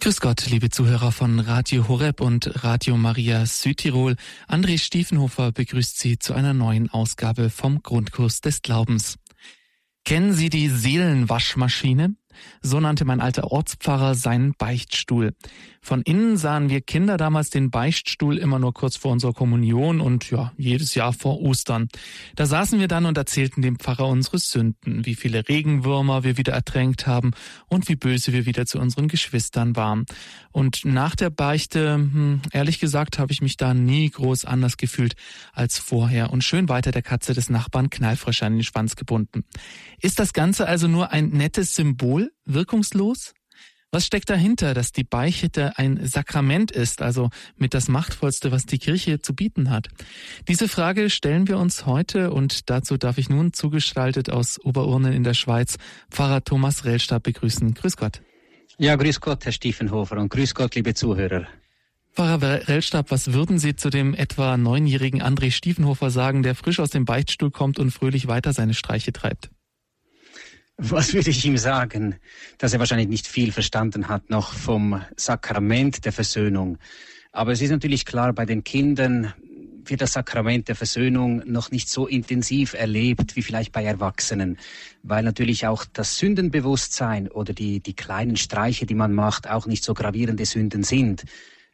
Grüß Gott, liebe Zuhörer von Radio Horeb und Radio Maria Südtirol. André Stiefenhofer begrüßt Sie zu einer neuen Ausgabe vom Grundkurs des Glaubens. Kennen Sie die Seelenwaschmaschine? So nannte mein alter Ortspfarrer seinen Beichtstuhl. Von innen sahen wir Kinder damals den Beichtstuhl immer nur kurz vor unserer Kommunion und ja, jedes Jahr vor Ostern. Da saßen wir dann und erzählten dem Pfarrer unsere Sünden, wie viele Regenwürmer wir wieder ertränkt haben und wie böse wir wieder zu unseren Geschwistern waren. Und nach der Beichte, hm, ehrlich gesagt, habe ich mich da nie groß anders gefühlt als vorher und schön weiter der Katze des Nachbarn knallfrisch an den Schwanz gebunden. Ist das Ganze also nur ein nettes Symbol, wirkungslos? Was steckt dahinter, dass die Beichte ein Sakrament ist, also mit das Machtvollste, was die Kirche zu bieten hat? Diese Frage stellen wir uns heute und dazu darf ich nun zugeschaltet aus Oberurnen in der Schweiz Pfarrer Thomas Rellstab begrüßen. Grüß Gott. Ja, grüß Gott, Herr Stiefenhofer und grüß Gott, liebe Zuhörer. Pfarrer Rellstab, was würden Sie zu dem etwa neunjährigen André Stiefenhofer sagen, der frisch aus dem Beichtstuhl kommt und fröhlich weiter seine Streiche treibt? Was würde ich ihm sagen? Dass er wahrscheinlich nicht viel verstanden hat noch vom Sakrament der Versöhnung. Aber es ist natürlich klar, bei den Kindern wird das Sakrament der Versöhnung noch nicht so intensiv erlebt wie vielleicht bei Erwachsenen, weil natürlich auch das Sündenbewusstsein oder die, die kleinen Streiche, die man macht, auch nicht so gravierende Sünden sind.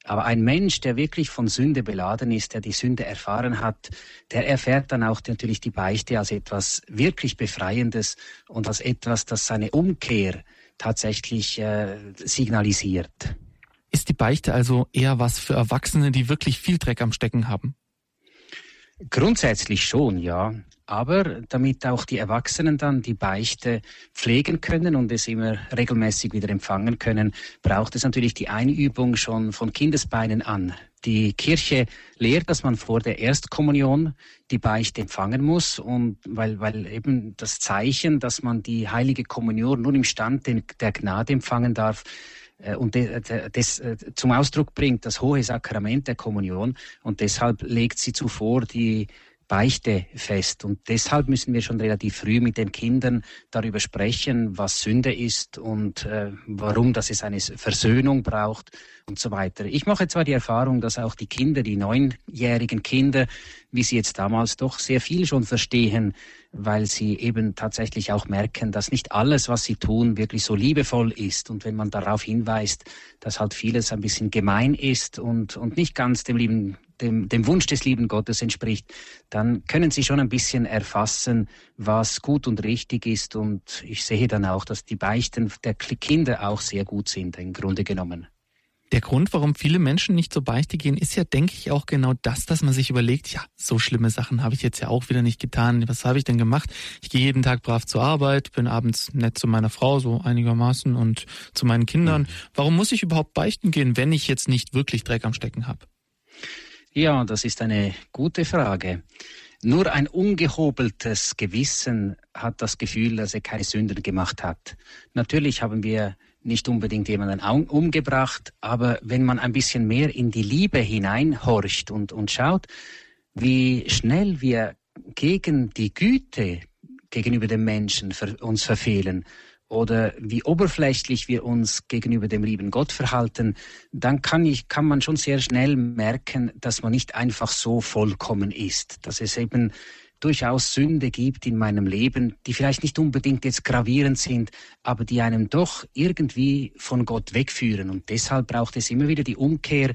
Aber ein Mensch, der wirklich von Sünde beladen ist, der die Sünde erfahren hat, der erfährt dann auch natürlich die Beichte als etwas wirklich Befreiendes und als etwas, das seine Umkehr tatsächlich äh, signalisiert. Ist die Beichte also eher was für Erwachsene, die wirklich viel Dreck am Stecken haben? Grundsätzlich schon, ja. Aber damit auch die Erwachsenen dann die Beichte pflegen können und es immer regelmäßig wieder empfangen können, braucht es natürlich die Einübung schon von Kindesbeinen an. Die Kirche lehrt, dass man vor der Erstkommunion die Beichte empfangen muss und weil, weil eben das Zeichen, dass man die heilige Kommunion nun im Stand der Gnade empfangen darf, äh, und das äh, zum Ausdruck bringt, das hohe Sakrament der Kommunion. Und deshalb legt sie zuvor die Beichte. Und deshalb müssen wir schon relativ früh mit den Kindern darüber sprechen, was Sünde ist und äh, warum, dass es eine Versöhnung braucht und so weiter. Ich mache zwar die Erfahrung, dass auch die Kinder, die neunjährigen Kinder, wie sie jetzt damals doch sehr viel schon verstehen, weil sie eben tatsächlich auch merken, dass nicht alles, was sie tun, wirklich so liebevoll ist. Und wenn man darauf hinweist, dass halt vieles ein bisschen gemein ist und, und nicht ganz dem lieben dem, dem Wunsch des lieben Gottes entspricht, dann können Sie schon ein bisschen erfassen, was gut und richtig ist. Und ich sehe dann auch, dass die Beichten der Kinder auch sehr gut sind, im Grunde genommen. Der Grund, warum viele Menschen nicht zur Beichte gehen, ist ja, denke ich, auch genau das, dass man sich überlegt, ja, so schlimme Sachen habe ich jetzt ja auch wieder nicht getan. Was habe ich denn gemacht? Ich gehe jeden Tag brav zur Arbeit, bin abends nett zu meiner Frau, so einigermaßen, und zu meinen Kindern. Mhm. Warum muss ich überhaupt beichten gehen, wenn ich jetzt nicht wirklich Dreck am Stecken habe? Ja, das ist eine gute Frage. Nur ein ungehobeltes Gewissen hat das Gefühl, dass er keine Sünden gemacht hat. Natürlich haben wir nicht unbedingt jemanden umgebracht, aber wenn man ein bisschen mehr in die Liebe hineinhorcht und, und schaut, wie schnell wir gegen die Güte gegenüber dem Menschen uns verfehlen oder wie oberflächlich wir uns gegenüber dem lieben Gott verhalten, dann kann, ich, kann man schon sehr schnell merken, dass man nicht einfach so vollkommen ist, dass es eben durchaus Sünde gibt in meinem Leben, die vielleicht nicht unbedingt jetzt gravierend sind, aber die einem doch irgendwie von Gott wegführen. Und deshalb braucht es immer wieder die Umkehr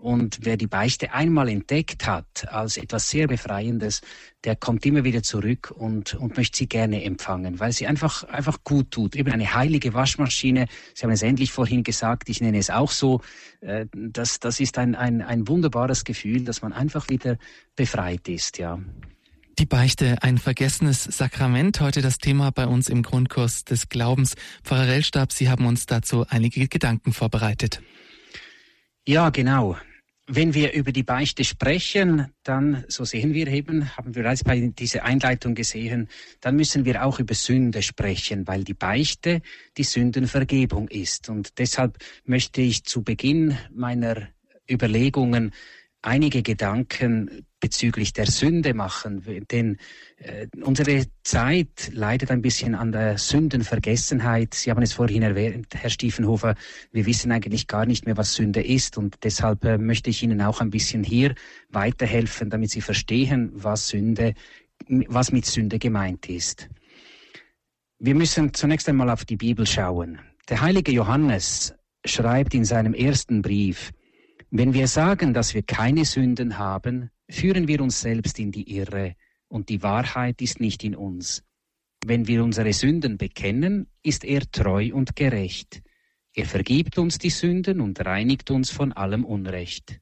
und wer die Beichte einmal entdeckt hat als etwas sehr Befreiendes, der kommt immer wieder zurück und, und möchte sie gerne empfangen, weil sie einfach, einfach gut tut. Eben eine heilige Waschmaschine. Sie haben es endlich vorhin gesagt, ich nenne es auch so. Äh, das, das ist ein, ein, ein wunderbares Gefühl, dass man einfach wieder befreit ist, ja. Die Beichte, ein vergessenes Sakrament. Heute das Thema bei uns im Grundkurs des Glaubens. Pfarrer Rellstab, Sie haben uns dazu einige Gedanken vorbereitet. Ja, genau. Wenn wir über die Beichte sprechen, dann, so sehen wir eben, haben wir bereits bei dieser Einleitung gesehen, dann müssen wir auch über Sünde sprechen, weil die Beichte die Sündenvergebung ist. Und deshalb möchte ich zu Beginn meiner Überlegungen einige Gedanken bezüglich der Sünde machen, denn äh, unsere Zeit leidet ein bisschen an der Sündenvergessenheit. Sie haben es vorhin erwähnt, Herr Stiefenhofer, wir wissen eigentlich gar nicht mehr, was Sünde ist und deshalb äh, möchte ich Ihnen auch ein bisschen hier weiterhelfen, damit Sie verstehen, was Sünde, was mit Sünde gemeint ist. Wir müssen zunächst einmal auf die Bibel schauen. Der heilige Johannes schreibt in seinem ersten Brief, wenn wir sagen, dass wir keine Sünden haben, führen wir uns selbst in die Irre, und die Wahrheit ist nicht in uns. Wenn wir unsere Sünden bekennen, ist er treu und gerecht. Er vergibt uns die Sünden und reinigt uns von allem Unrecht.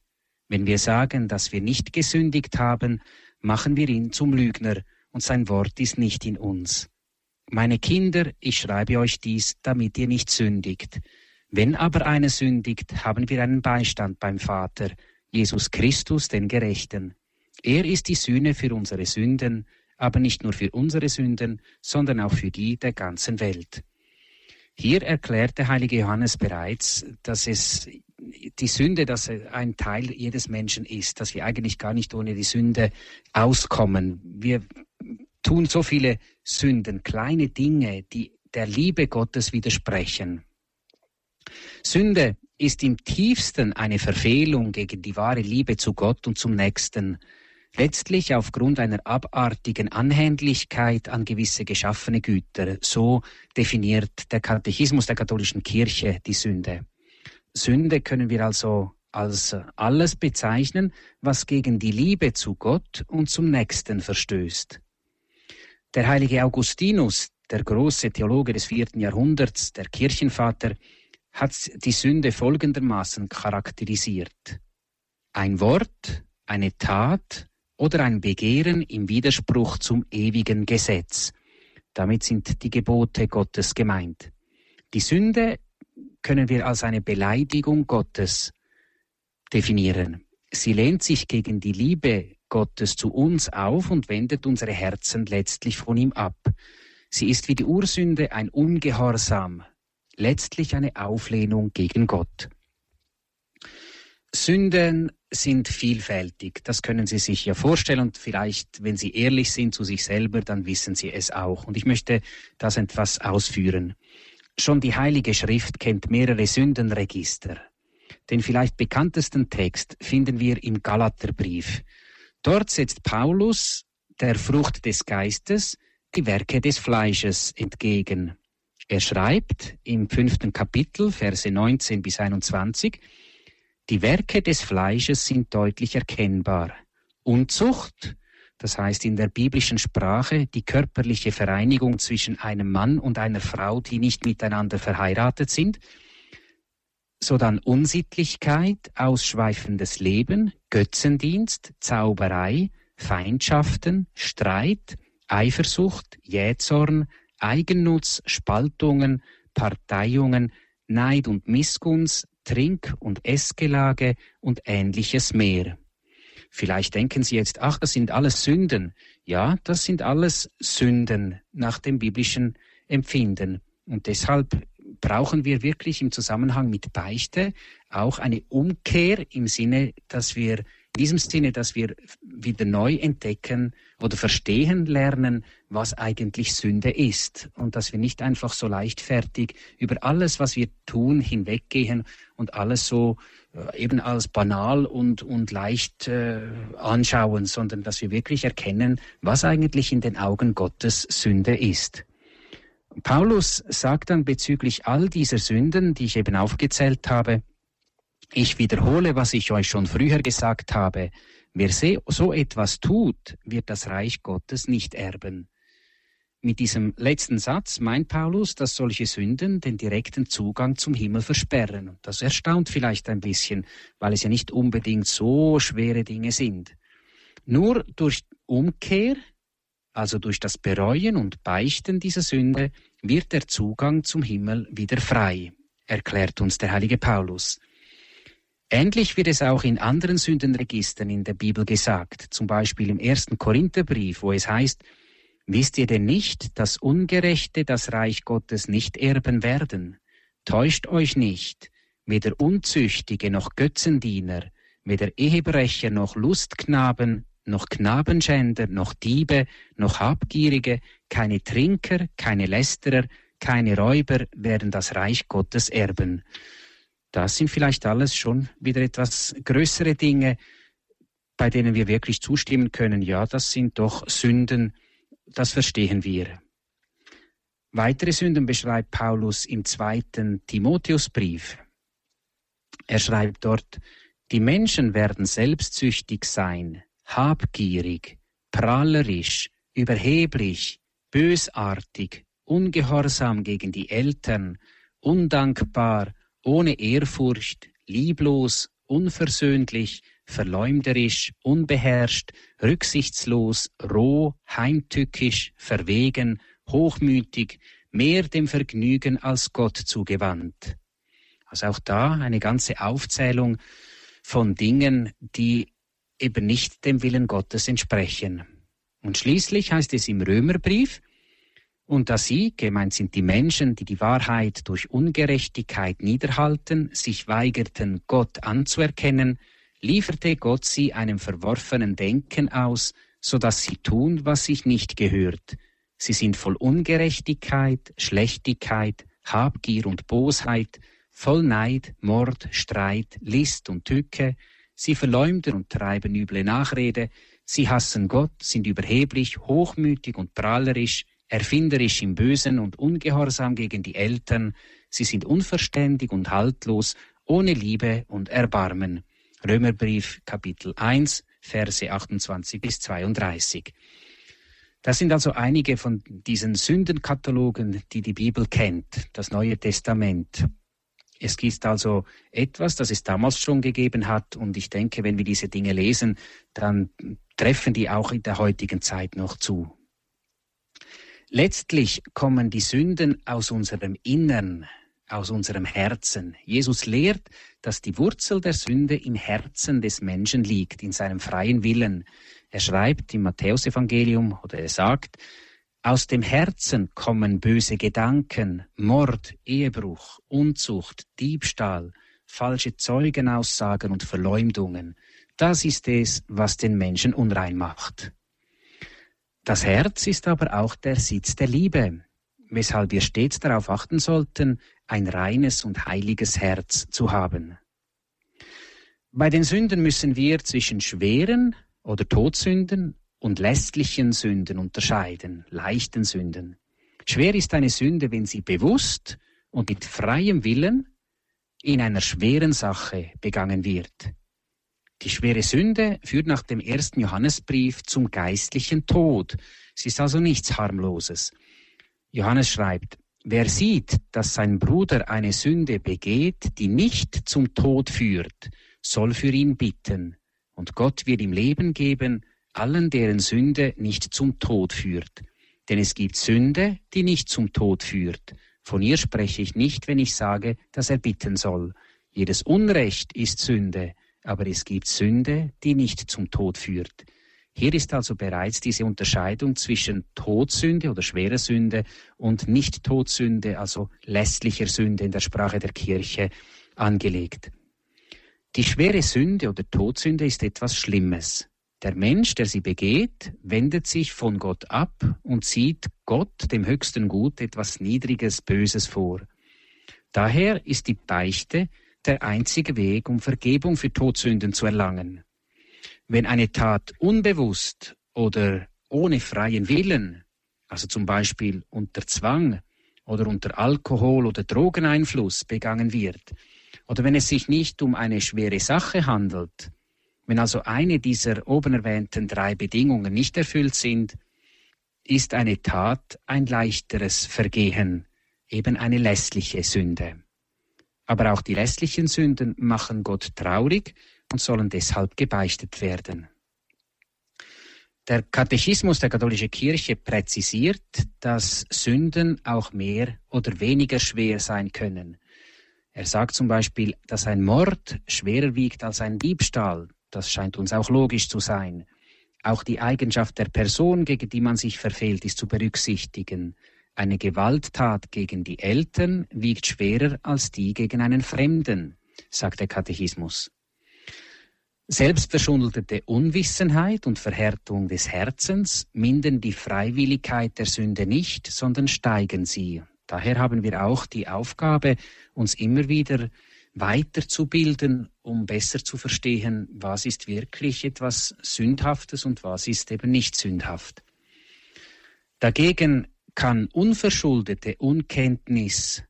Wenn wir sagen, dass wir nicht gesündigt haben, machen wir ihn zum Lügner, und sein Wort ist nicht in uns. Meine Kinder, ich schreibe euch dies, damit ihr nicht sündigt. Wenn aber einer sündigt, haben wir einen Beistand beim Vater, Jesus Christus, den Gerechten. Er ist die Sühne für unsere Sünden, aber nicht nur für unsere Sünden, sondern auch für die der ganzen Welt. Hier erklärt der heilige Johannes bereits, dass es die Sünde, dass ein Teil jedes Menschen ist, dass wir eigentlich gar nicht ohne die Sünde auskommen. Wir tun so viele Sünden, kleine Dinge, die der Liebe Gottes widersprechen. Sünde ist im tiefsten eine Verfehlung gegen die wahre Liebe zu Gott und zum Nächsten, letztlich aufgrund einer abartigen Anhänglichkeit an gewisse geschaffene Güter. So definiert der Katechismus der katholischen Kirche die Sünde. Sünde können wir also als alles bezeichnen, was gegen die Liebe zu Gott und zum Nächsten verstößt. Der heilige Augustinus, der große Theologe des vierten Jahrhunderts, der Kirchenvater, hat die Sünde folgendermaßen charakterisiert. Ein Wort, eine Tat oder ein Begehren im Widerspruch zum ewigen Gesetz. Damit sind die Gebote Gottes gemeint. Die Sünde können wir als eine Beleidigung Gottes definieren. Sie lehnt sich gegen die Liebe Gottes zu uns auf und wendet unsere Herzen letztlich von ihm ab. Sie ist wie die Ursünde ein Ungehorsam, letztlich eine Auflehnung gegen Gott. Sünden sind vielfältig, das können Sie sich ja vorstellen und vielleicht, wenn Sie ehrlich sind zu sich selber, dann wissen Sie es auch. Und ich möchte das etwas ausführen. Schon die Heilige Schrift kennt mehrere Sündenregister. Den vielleicht bekanntesten Text finden wir im Galaterbrief. Dort setzt Paulus der Frucht des Geistes die Werke des Fleisches entgegen. Er schreibt im fünften Kapitel, Verse 19 bis 21, die Werke des Fleisches sind deutlich erkennbar. Unzucht, das heißt in der biblischen Sprache die körperliche Vereinigung zwischen einem Mann und einer Frau, die nicht miteinander verheiratet sind, sodann Unsittlichkeit, ausschweifendes Leben, Götzendienst, Zauberei, Feindschaften, Streit, Eifersucht, Jähzorn, Eigennutz, Spaltungen, Parteiungen, Neid und Missgunst, Trink- und Essgelage und ähnliches mehr. Vielleicht denken Sie jetzt, ach, das sind alles Sünden. Ja, das sind alles Sünden nach dem biblischen Empfinden. Und deshalb brauchen wir wirklich im Zusammenhang mit Beichte auch eine Umkehr im Sinne, dass wir in diesem Sinne, dass wir wieder neu entdecken oder verstehen lernen, was eigentlich Sünde ist und dass wir nicht einfach so leichtfertig über alles, was wir tun, hinweggehen und alles so äh, eben als banal und, und leicht äh, anschauen, sondern dass wir wirklich erkennen, was eigentlich in den Augen Gottes Sünde ist. Paulus sagt dann bezüglich all dieser Sünden, die ich eben aufgezählt habe, ich wiederhole, was ich euch schon früher gesagt habe. Wer so etwas tut, wird das Reich Gottes nicht erben. Mit diesem letzten Satz meint Paulus, dass solche Sünden den direkten Zugang zum Himmel versperren. Das erstaunt vielleicht ein bisschen, weil es ja nicht unbedingt so schwere Dinge sind. Nur durch Umkehr, also durch das Bereuen und Beichten dieser Sünde, wird der Zugang zum Himmel wieder frei, erklärt uns der heilige Paulus. Ähnlich wird es auch in anderen Sündenregistern in der Bibel gesagt, zum Beispiel im ersten Korintherbrief, wo es heißt, Wisst ihr denn nicht, dass Ungerechte das Reich Gottes nicht erben werden? Täuscht euch nicht, weder Unzüchtige noch Götzendiener, weder Ehebrecher noch Lustknaben, noch Knabenschänder, noch Diebe, noch Habgierige, keine Trinker, keine Lästerer, keine Räuber werden das Reich Gottes erben. Das sind vielleicht alles schon wieder etwas größere Dinge, bei denen wir wirklich zustimmen können. Ja, das sind doch Sünden, das verstehen wir. Weitere Sünden beschreibt Paulus im zweiten Timotheusbrief. Er schreibt dort, die Menschen werden selbstsüchtig sein, habgierig, prahlerisch, überheblich, bösartig, ungehorsam gegen die Eltern, undankbar, ohne Ehrfurcht, lieblos, unversöhnlich, verleumderisch, unbeherrscht, rücksichtslos, roh, heimtückisch, verwegen, hochmütig, mehr dem Vergnügen als Gott zugewandt. Also auch da eine ganze Aufzählung von Dingen, die eben nicht dem Willen Gottes entsprechen. Und schließlich heißt es im Römerbrief, und da sie, gemeint sind die Menschen, die die Wahrheit durch Ungerechtigkeit niederhalten, sich weigerten, Gott anzuerkennen, lieferte Gott sie einem verworfenen Denken aus, so dass sie tun, was sich nicht gehört. Sie sind voll Ungerechtigkeit, Schlechtigkeit, Habgier und Bosheit, voll Neid, Mord, Streit, List und Tücke. Sie verleumden und treiben üble Nachrede. Sie hassen Gott, sind überheblich, hochmütig und prahlerisch, erfinderisch im Bösen und ungehorsam gegen die Eltern, sie sind unverständig und haltlos, ohne Liebe und Erbarmen. Römerbrief Kapitel 1, Verse 28 bis 32. Das sind also einige von diesen Sündenkatalogen, die die Bibel kennt, das Neue Testament. Es gibt also etwas, das es damals schon gegeben hat, und ich denke, wenn wir diese Dinge lesen, dann treffen die auch in der heutigen Zeit noch zu. Letztlich kommen die Sünden aus unserem Innern, aus unserem Herzen. Jesus lehrt, dass die Wurzel der Sünde im Herzen des Menschen liegt, in seinem freien Willen. Er schreibt im Matthäusevangelium oder er sagt, aus dem Herzen kommen böse Gedanken, Mord, Ehebruch, Unzucht, Diebstahl, falsche Zeugenaussagen und Verleumdungen. Das ist es, was den Menschen unrein macht. Das Herz ist aber auch der Sitz der Liebe, weshalb wir stets darauf achten sollten, ein reines und heiliges Herz zu haben. Bei den Sünden müssen wir zwischen schweren oder Todsünden und lästlichen Sünden unterscheiden, leichten Sünden. Schwer ist eine Sünde, wenn sie bewusst und mit freiem Willen in einer schweren Sache begangen wird. Die schwere Sünde führt nach dem ersten Johannesbrief zum geistlichen Tod. Es ist also nichts harmloses. Johannes schreibt, wer sieht, dass sein Bruder eine Sünde begeht, die nicht zum Tod führt, soll für ihn bitten, und Gott wird ihm Leben geben, allen deren Sünde nicht zum Tod führt. Denn es gibt Sünde, die nicht zum Tod führt. Von ihr spreche ich nicht, wenn ich sage, dass er bitten soll. Jedes Unrecht ist Sünde, aber es gibt Sünde, die nicht zum Tod führt. Hier ist also bereits diese Unterscheidung zwischen Todsünde oder schwerer Sünde und Nicht-Todsünde, also lästlicher Sünde in der Sprache der Kirche, angelegt. Die schwere Sünde oder Todsünde ist etwas Schlimmes. Der Mensch, der sie begeht, wendet sich von Gott ab und sieht Gott, dem höchsten Gut, etwas Niedriges, Böses vor. Daher ist die Beichte der einzige Weg, um Vergebung für Todsünden zu erlangen. Wenn eine Tat unbewusst oder ohne freien Willen, also zum Beispiel unter Zwang oder unter Alkohol- oder Drogeneinfluss begangen wird, oder wenn es sich nicht um eine schwere Sache handelt, wenn also eine dieser oben erwähnten drei Bedingungen nicht erfüllt sind, ist eine Tat ein leichteres Vergehen, eben eine lässliche Sünde. Aber auch die restlichen Sünden machen Gott traurig und sollen deshalb gebeichtet werden. Der Katechismus der katholischen Kirche präzisiert, dass Sünden auch mehr oder weniger schwer sein können. Er sagt zum Beispiel, dass ein Mord schwerer wiegt als ein Diebstahl. Das scheint uns auch logisch zu sein. Auch die Eigenschaft der Person, gegen die man sich verfehlt, ist zu berücksichtigen. Eine Gewalttat gegen die Eltern wiegt schwerer als die gegen einen Fremden, sagt der Katechismus. Selbstverschuldete Unwissenheit und Verhärtung des Herzens mindern die Freiwilligkeit der Sünde nicht, sondern steigen sie. Daher haben wir auch die Aufgabe, uns immer wieder weiterzubilden, um besser zu verstehen, was ist wirklich etwas Sündhaftes und was ist eben nicht sündhaft. Dagegen kann unverschuldete Unkenntnis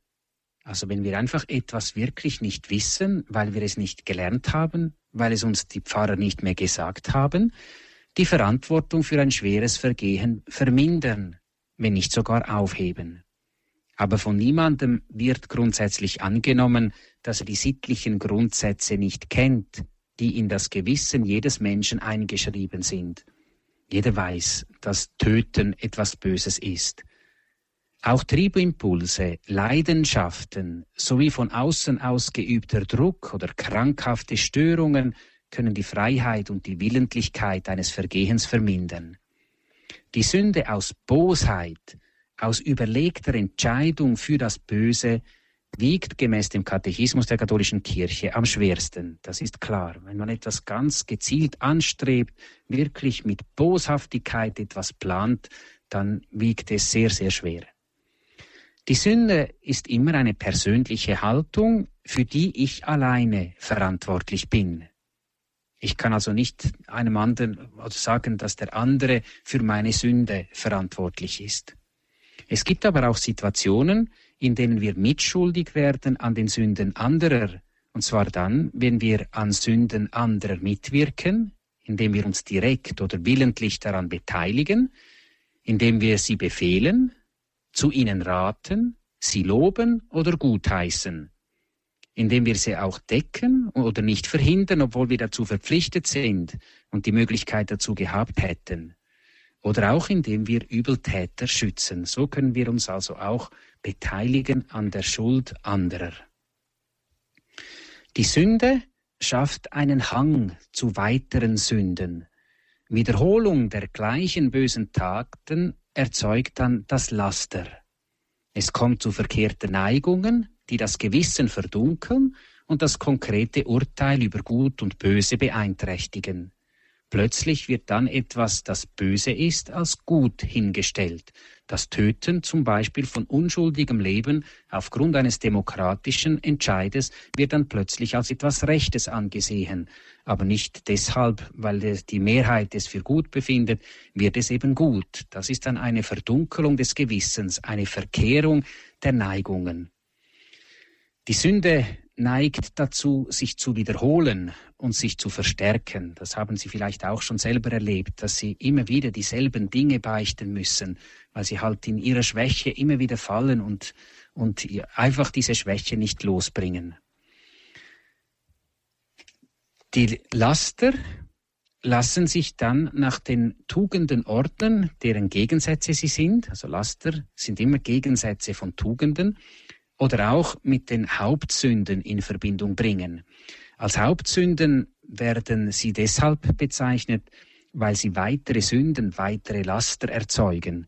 also wenn wir einfach etwas wirklich nicht wissen, weil wir es nicht gelernt haben, weil es uns die Pfarrer nicht mehr gesagt haben, die Verantwortung für ein schweres Vergehen vermindern, wenn nicht sogar aufheben. Aber von niemandem wird grundsätzlich angenommen, dass er die sittlichen Grundsätze nicht kennt, die in das Gewissen jedes Menschen eingeschrieben sind. Jeder weiß, dass Töten etwas Böses ist. Auch Triebimpulse, Leidenschaften sowie von außen ausgeübter Druck oder krankhafte Störungen können die Freiheit und die Willentlichkeit eines Vergehens vermindern. Die Sünde aus Bosheit, aus überlegter Entscheidung für das Böse wiegt gemäß dem Katechismus der katholischen Kirche am schwersten. Das ist klar. Wenn man etwas ganz gezielt anstrebt, wirklich mit Boshaftigkeit etwas plant, dann wiegt es sehr, sehr schwer. Die Sünde ist immer eine persönliche Haltung, für die ich alleine verantwortlich bin. Ich kann also nicht einem anderen sagen, dass der andere für meine Sünde verantwortlich ist. Es gibt aber auch Situationen, in denen wir mitschuldig werden an den Sünden anderer, und zwar dann, wenn wir an Sünden anderer mitwirken, indem wir uns direkt oder willentlich daran beteiligen, indem wir sie befehlen, zu ihnen raten, sie loben oder gutheißen, indem wir sie auch decken oder nicht verhindern, obwohl wir dazu verpflichtet sind und die Möglichkeit dazu gehabt hätten. Oder auch indem wir Übeltäter schützen. So können wir uns also auch beteiligen an der Schuld anderer. Die Sünde schafft einen Hang zu weiteren Sünden. Wiederholung der gleichen bösen Taten erzeugt dann das Laster. Es kommt zu verkehrten Neigungen, die das Gewissen verdunkeln und das konkrete Urteil über Gut und Böse beeinträchtigen. Plötzlich wird dann etwas, das böse ist, als gut hingestellt. Das Töten zum Beispiel von unschuldigem Leben aufgrund eines demokratischen Entscheides wird dann plötzlich als etwas Rechtes angesehen. Aber nicht deshalb, weil die Mehrheit es für gut befindet, wird es eben gut. Das ist dann eine Verdunkelung des Gewissens, eine Verkehrung der Neigungen. Die Sünde neigt dazu, sich zu wiederholen und sich zu verstärken. Das haben Sie vielleicht auch schon selber erlebt, dass Sie immer wieder dieselben Dinge beichten müssen, weil Sie halt in Ihrer Schwäche immer wieder fallen und, und einfach diese Schwäche nicht losbringen. Die Laster lassen sich dann nach den Tugenden ordnen, deren Gegensätze sie sind. Also Laster sind immer Gegensätze von Tugenden oder auch mit den Hauptsünden in Verbindung bringen. Als Hauptsünden werden sie deshalb bezeichnet, weil sie weitere Sünden, weitere Laster erzeugen.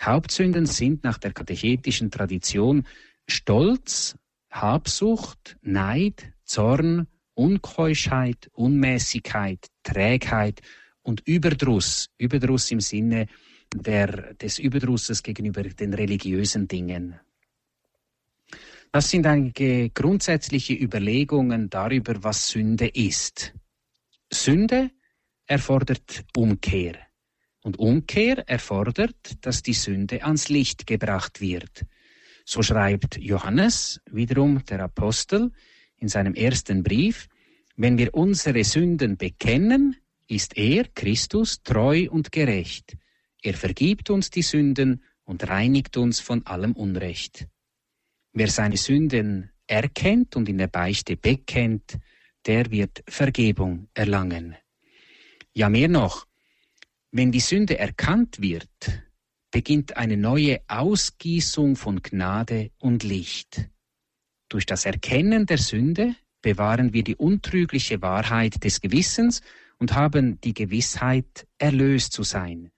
Hauptsünden sind nach der katechetischen Tradition Stolz, Habsucht, Neid, Zorn, Unkeuschheit, Unmäßigkeit, Trägheit und Überdruss. Überdruss im Sinne der, des Überdrusses gegenüber den religiösen Dingen. Das sind einige grundsätzliche Überlegungen darüber, was Sünde ist. Sünde erfordert Umkehr. Und Umkehr erfordert, dass die Sünde ans Licht gebracht wird. So schreibt Johannes, wiederum der Apostel, in seinem ersten Brief, wenn wir unsere Sünden bekennen, ist er, Christus, treu und gerecht. Er vergibt uns die Sünden und reinigt uns von allem Unrecht. Wer seine Sünden erkennt und in der Beichte bekennt, der wird Vergebung erlangen. Ja, mehr noch, wenn die Sünde erkannt wird, beginnt eine neue Ausgießung von Gnade und Licht. Durch das Erkennen der Sünde bewahren wir die untrügliche Wahrheit des Gewissens und haben die Gewissheit, erlöst zu sein.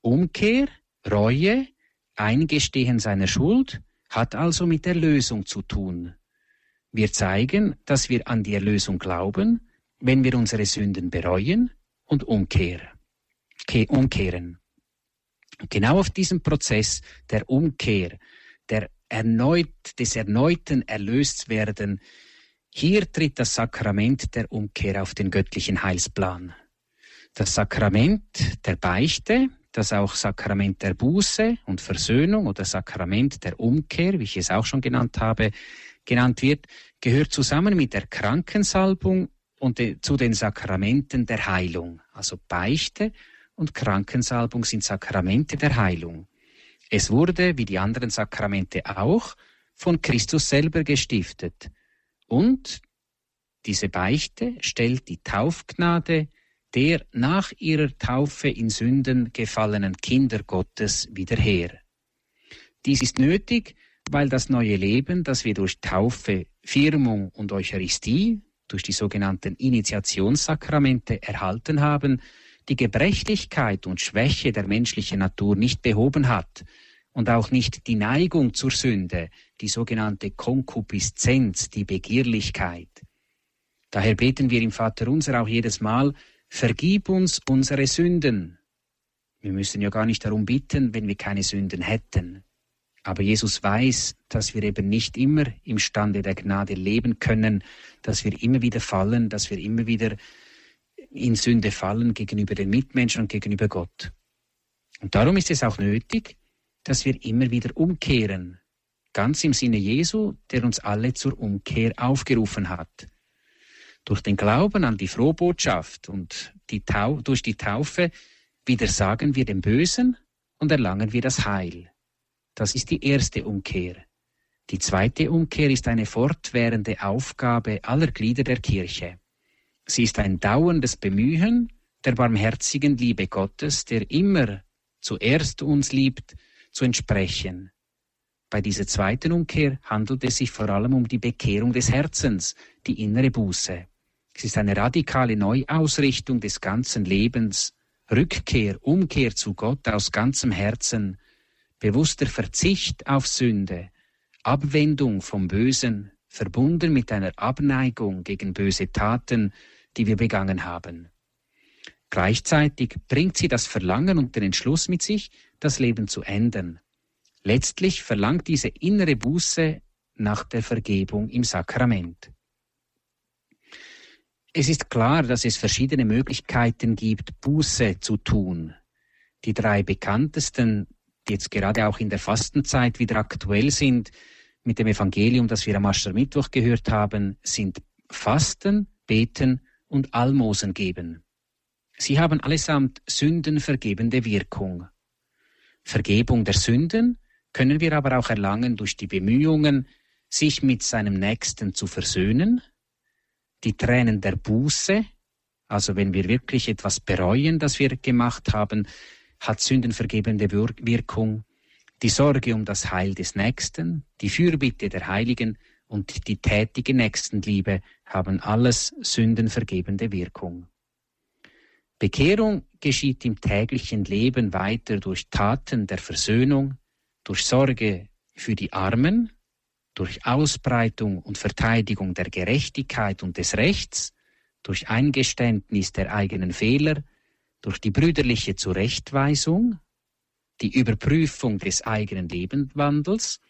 Umkehr, Reue, Eingestehen seiner Schuld hat also mit Erlösung zu tun. Wir zeigen, dass wir an die Erlösung glauben wenn wir unsere Sünden bereuen und umkehren. Genau auf diesem Prozess der Umkehr, der erneut, des erneuten Erlöstwerden, hier tritt das Sakrament der Umkehr auf den göttlichen Heilsplan. Das Sakrament der Beichte, das auch Sakrament der Buße und Versöhnung oder Sakrament der Umkehr, wie ich es auch schon genannt habe, genannt wird, gehört zusammen mit der Krankensalbung und de, zu den Sakramenten der Heilung. Also Beichte und Krankensalbung sind Sakramente der Heilung. Es wurde, wie die anderen Sakramente auch, von Christus selber gestiftet. Und diese Beichte stellt die Taufgnade der nach ihrer Taufe in Sünden gefallenen Kinder Gottes wieder her. Dies ist nötig, weil das neue Leben, das wir durch Taufe, Firmung und Eucharistie, durch die sogenannten Initiationssakramente erhalten haben, die Gebrechlichkeit und Schwäche der menschlichen Natur nicht behoben hat und auch nicht die Neigung zur Sünde, die sogenannte Konkupiszenz, die Begierlichkeit. Daher beten wir im Vater unser auch jedes Mal, vergib uns unsere Sünden. Wir müssen ja gar nicht darum bitten, wenn wir keine Sünden hätten. Aber Jesus weiß, dass wir eben nicht immer imstande der Gnade leben können, dass wir immer wieder fallen, dass wir immer wieder in Sünde fallen gegenüber den Mitmenschen und gegenüber Gott. Und darum ist es auch nötig, dass wir immer wieder umkehren, ganz im Sinne Jesu, der uns alle zur Umkehr aufgerufen hat. Durch den Glauben an die Frohbotschaft und die durch die Taufe widersagen wir dem Bösen und erlangen wir das Heil. Das ist die erste Umkehr. Die zweite Umkehr ist eine fortwährende Aufgabe aller Glieder der Kirche. Sie ist ein dauerndes Bemühen der barmherzigen Liebe Gottes, der immer zuerst uns liebt, zu entsprechen. Bei dieser zweiten Umkehr handelt es sich vor allem um die Bekehrung des Herzens, die innere Buße. Es ist eine radikale Neuausrichtung des ganzen Lebens, Rückkehr, Umkehr zu Gott aus ganzem Herzen, bewusster Verzicht auf Sünde, Abwendung vom Bösen, verbunden mit einer Abneigung gegen böse Taten, die wir begangen haben. Gleichzeitig bringt sie das Verlangen und den Entschluss mit sich, das Leben zu ändern. Letztlich verlangt diese innere Buße nach der Vergebung im Sakrament. Es ist klar, dass es verschiedene Möglichkeiten gibt, Buße zu tun. Die drei bekanntesten die jetzt gerade auch in der Fastenzeit wieder aktuell sind, mit dem Evangelium, das wir am Aschermittwoch gehört haben, sind Fasten, Beten und Almosen geben. Sie haben allesamt sündenvergebende Wirkung. Vergebung der Sünden können wir aber auch erlangen durch die Bemühungen, sich mit seinem Nächsten zu versöhnen, die Tränen der Buße, also wenn wir wirklich etwas bereuen, das wir gemacht haben, hat sündenvergebende Wirkung, die Sorge um das Heil des Nächsten, die Fürbitte der Heiligen und die tätige Nächstenliebe haben alles sündenvergebende Wirkung. Bekehrung geschieht im täglichen Leben weiter durch Taten der Versöhnung, durch Sorge für die Armen, durch Ausbreitung und Verteidigung der Gerechtigkeit und des Rechts, durch Eingeständnis der eigenen Fehler, durch die brüderliche Zurechtweisung, die Überprüfung des eigenen Lebenswandels,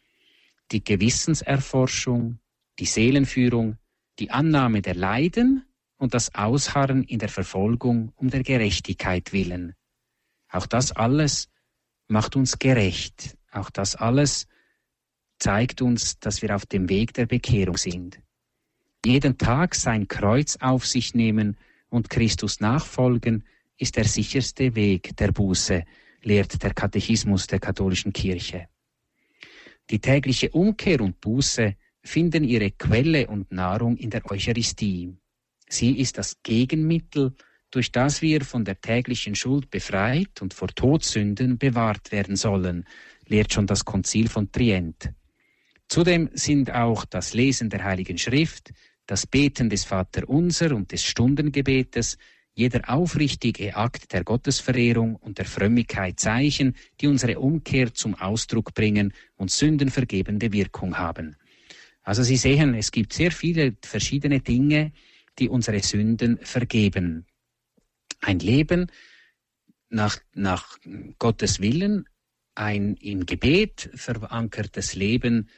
die Gewissenserforschung, die Seelenführung, die Annahme der Leiden und das Ausharren in der Verfolgung um der Gerechtigkeit willen. Auch das alles macht uns gerecht. Auch das alles zeigt uns, dass wir auf dem Weg der Bekehrung sind. Jeden Tag sein Kreuz auf sich nehmen und Christus nachfolgen, ist der sicherste Weg der Buße, lehrt der Katechismus der katholischen Kirche. Die tägliche Umkehr und Buße finden ihre Quelle und Nahrung in der Eucharistie. Sie ist das Gegenmittel, durch das wir von der täglichen Schuld befreit und vor Todsünden bewahrt werden sollen, lehrt schon das Konzil von Trient. Zudem sind auch das Lesen der Heiligen Schrift, das Beten des Vaterunser und des Stundengebetes, jeder aufrichtige Akt der Gottesverehrung und der Frömmigkeit Zeichen, die unsere Umkehr zum Ausdruck bringen und sündenvergebende Wirkung haben. Also Sie sehen, es gibt sehr viele verschiedene Dinge, die unsere Sünden vergeben. Ein Leben nach, nach Gottes Willen, ein im Gebet verankertes Leben,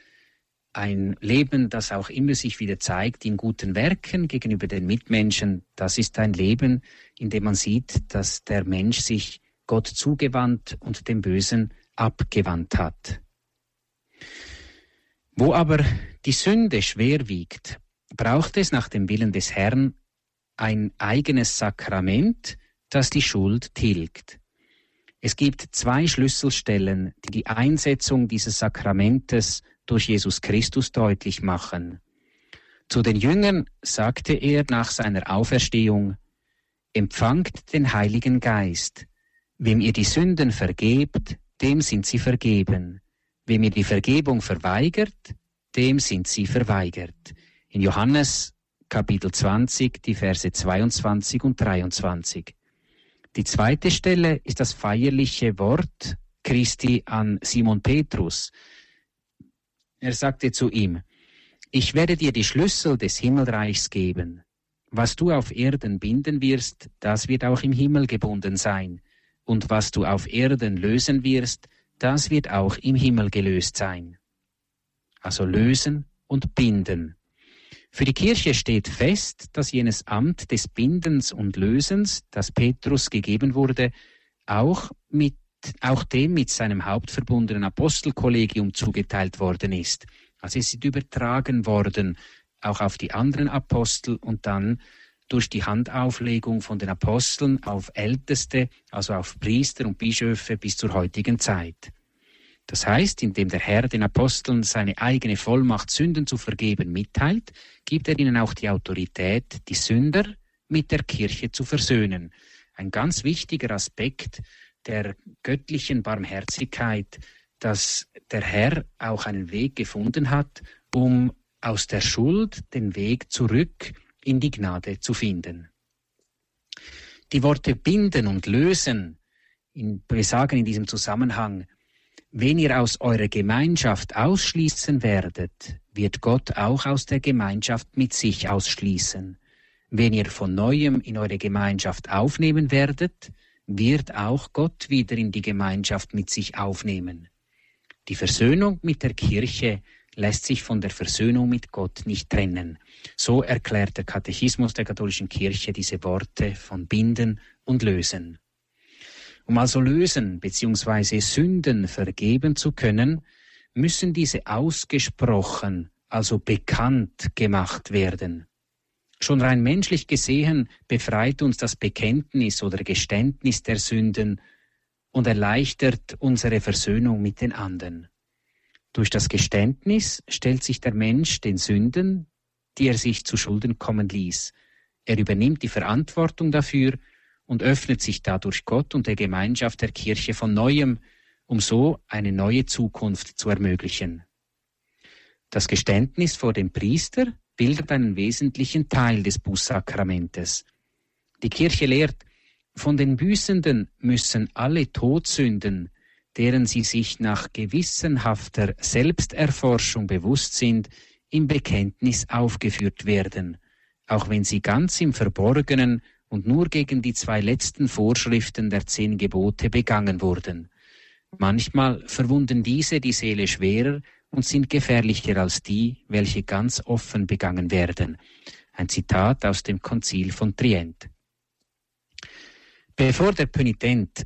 ein Leben, das auch immer sich wieder zeigt in guten Werken gegenüber den Mitmenschen, das ist ein Leben, in dem man sieht, dass der Mensch sich Gott zugewandt und dem Bösen abgewandt hat. Wo aber die Sünde schwer wiegt, braucht es nach dem Willen des Herrn ein eigenes Sakrament, das die Schuld tilgt. Es gibt zwei Schlüsselstellen, die die Einsetzung dieses Sakramentes durch Jesus Christus deutlich machen. Zu den Jüngern sagte er nach seiner Auferstehung, Empfangt den Heiligen Geist. Wem ihr die Sünden vergebt, dem sind sie vergeben. Wem ihr die Vergebung verweigert, dem sind sie verweigert. In Johannes Kapitel 20, die Verse 22 und 23. Die zweite Stelle ist das feierliche Wort Christi an Simon Petrus. Er sagte zu ihm, ich werde dir die Schlüssel des Himmelreichs geben. Was du auf Erden binden wirst, das wird auch im Himmel gebunden sein. Und was du auf Erden lösen wirst, das wird auch im Himmel gelöst sein. Also lösen und binden. Für die Kirche steht fest, dass jenes Amt des Bindens und Lösens, das Petrus gegeben wurde, auch mit auch dem mit seinem hauptverbundenen Apostelkollegium zugeteilt worden ist. Also es ist übertragen worden, auch auf die anderen Apostel und dann durch die Handauflegung von den Aposteln auf Älteste, also auf Priester und Bischöfe bis zur heutigen Zeit. Das heißt, indem der Herr den Aposteln seine eigene Vollmacht, Sünden zu vergeben, mitteilt, gibt er ihnen auch die Autorität, die Sünder mit der Kirche zu versöhnen. Ein ganz wichtiger Aspekt der göttlichen Barmherzigkeit, dass der Herr auch einen Weg gefunden hat, um aus der Schuld den Weg zurück in die Gnade zu finden. Die Worte binden und lösen in, besagen in diesem Zusammenhang, wenn ihr aus eurer Gemeinschaft ausschließen werdet, wird Gott auch aus der Gemeinschaft mit sich ausschließen. Wenn ihr von neuem in eure Gemeinschaft aufnehmen werdet, wird auch Gott wieder in die Gemeinschaft mit sich aufnehmen. Die Versöhnung mit der Kirche lässt sich von der Versöhnung mit Gott nicht trennen. So erklärt der Katechismus der katholischen Kirche diese Worte von binden und lösen. Um also lösen bzw. Sünden vergeben zu können, müssen diese ausgesprochen, also bekannt gemacht werden. Schon rein menschlich gesehen befreit uns das Bekenntnis oder Geständnis der Sünden und erleichtert unsere Versöhnung mit den anderen. Durch das Geständnis stellt sich der Mensch den Sünden, die er sich zu Schulden kommen ließ. Er übernimmt die Verantwortung dafür und öffnet sich dadurch Gott und der Gemeinschaft der Kirche von neuem, um so eine neue Zukunft zu ermöglichen. Das Geständnis vor dem Priester bildet einen wesentlichen Teil des Bußsakramentes. Die Kirche lehrt, von den Büßenden müssen alle Todsünden, deren sie sich nach gewissenhafter Selbsterforschung bewusst sind, im Bekenntnis aufgeführt werden, auch wenn sie ganz im Verborgenen und nur gegen die zwei letzten Vorschriften der zehn Gebote begangen wurden. Manchmal verwunden diese die Seele schwerer und sind gefährlicher als die, welche ganz offen begangen werden. Ein Zitat aus dem Konzil von Trient. Bevor der Pönitent,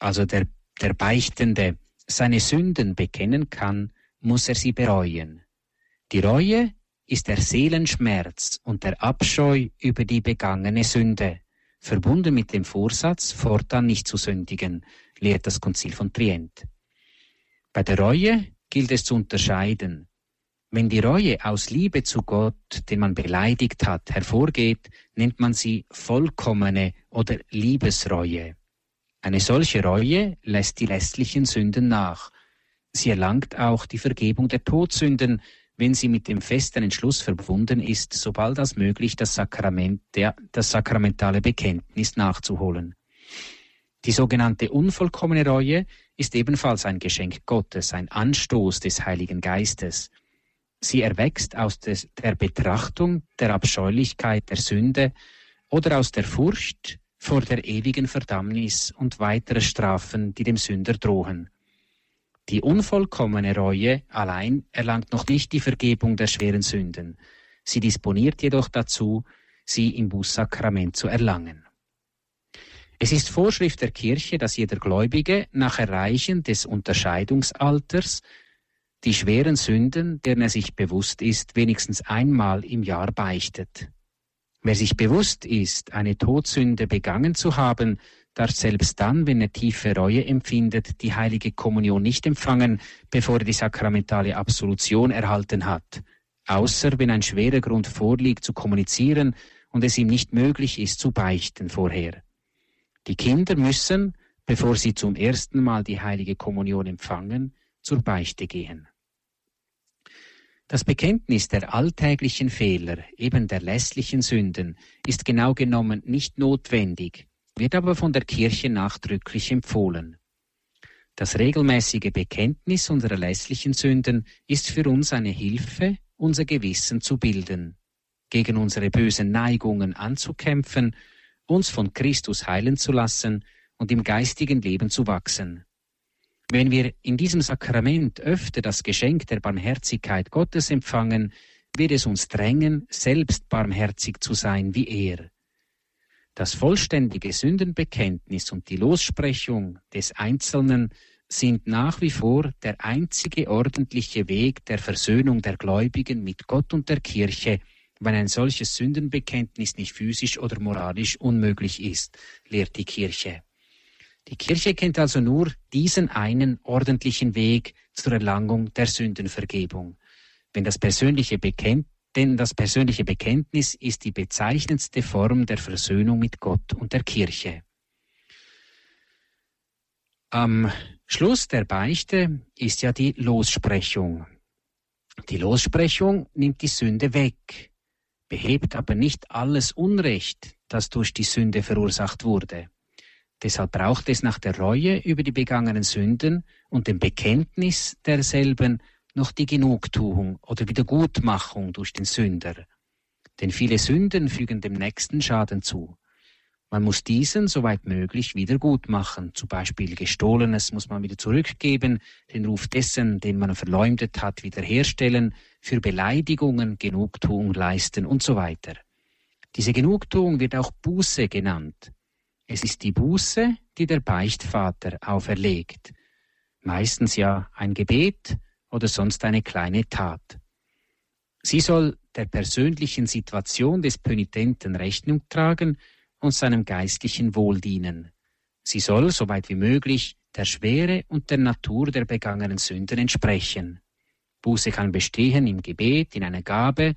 also der, der Beichtende, seine Sünden bekennen kann, muss er sie bereuen. Die Reue ist der Seelenschmerz und der Abscheu über die begangene Sünde, verbunden mit dem Vorsatz, fortan nicht zu sündigen, lehrt das Konzil von Trient. Bei der Reue gilt es zu unterscheiden. Wenn die Reue aus Liebe zu Gott, den man beleidigt hat, hervorgeht, nennt man sie vollkommene oder Liebesreue. Eine solche Reue lässt die restlichen Sünden nach. Sie erlangt auch die Vergebung der Todsünden, wenn sie mit dem festen Entschluss verbunden ist, sobald als möglich das Sakrament, der, das sakramentale Bekenntnis nachzuholen. Die sogenannte unvollkommene Reue ist ebenfalls ein Geschenk Gottes, ein Anstoß des Heiligen Geistes. Sie erwächst aus des, der Betrachtung der Abscheulichkeit der Sünde oder aus der Furcht vor der ewigen Verdammnis und weiterer Strafen, die dem Sünder drohen. Die unvollkommene Reue allein erlangt noch nicht die Vergebung der schweren Sünden. Sie disponiert jedoch dazu, sie im Bußsakrament zu erlangen. Es ist Vorschrift der Kirche, dass jeder Gläubige nach Erreichen des Unterscheidungsalters die schweren Sünden, deren er sich bewusst ist, wenigstens einmal im Jahr beichtet. Wer sich bewusst ist, eine Todsünde begangen zu haben, darf selbst dann, wenn er tiefe Reue empfindet, die heilige Kommunion nicht empfangen, bevor er die sakramentale Absolution erhalten hat, außer wenn ein schwerer Grund vorliegt zu kommunizieren und es ihm nicht möglich ist zu beichten vorher. Die Kinder müssen, bevor sie zum ersten Mal die heilige Kommunion empfangen, zur Beichte gehen. Das Bekenntnis der alltäglichen Fehler, eben der lässlichen Sünden, ist genau genommen nicht notwendig, wird aber von der Kirche nachdrücklich empfohlen. Das regelmäßige Bekenntnis unserer lässlichen Sünden ist für uns eine Hilfe, unser Gewissen zu bilden, gegen unsere bösen Neigungen anzukämpfen, uns von Christus heilen zu lassen und im geistigen Leben zu wachsen. Wenn wir in diesem Sakrament öfter das Geschenk der Barmherzigkeit Gottes empfangen, wird es uns drängen, selbst barmherzig zu sein wie er. Das vollständige Sündenbekenntnis und die Lossprechung des Einzelnen sind nach wie vor der einzige ordentliche Weg der Versöhnung der Gläubigen mit Gott und der Kirche, wenn ein solches Sündenbekenntnis nicht physisch oder moralisch unmöglich ist, lehrt die Kirche. Die Kirche kennt also nur diesen einen ordentlichen Weg zur Erlangung der Sündenvergebung. Wenn das persönliche Bekenntnis denn das persönliche Bekenntnis ist die bezeichnendste Form der Versöhnung mit Gott und der Kirche. Am Schluss der Beichte ist ja die Lossprechung. Die Lossprechung nimmt die Sünde weg, behebt aber nicht alles Unrecht, das durch die Sünde verursacht wurde. Deshalb braucht es nach der Reue über die begangenen Sünden und dem Bekenntnis derselben noch die Genugtuung oder Wiedergutmachung durch den Sünder. Denn viele Sünden fügen dem Nächsten Schaden zu. Man muss diesen soweit möglich wieder gut machen. Zum Beispiel Gestohlenes muss man wieder zurückgeben, den Ruf dessen, den man verleumdet hat, wiederherstellen, für Beleidigungen Genugtuung leisten und so weiter. Diese Genugtuung wird auch Buße genannt. Es ist die Buße, die der Beichtvater auferlegt. Meistens ja ein Gebet oder sonst eine kleine Tat. Sie soll der persönlichen Situation des Pönitenten Rechnung tragen und seinem geistlichen Wohl dienen. Sie soll, soweit wie möglich, der Schwere und der Natur der begangenen Sünden entsprechen. Buße kann bestehen im Gebet, in einer Gabe,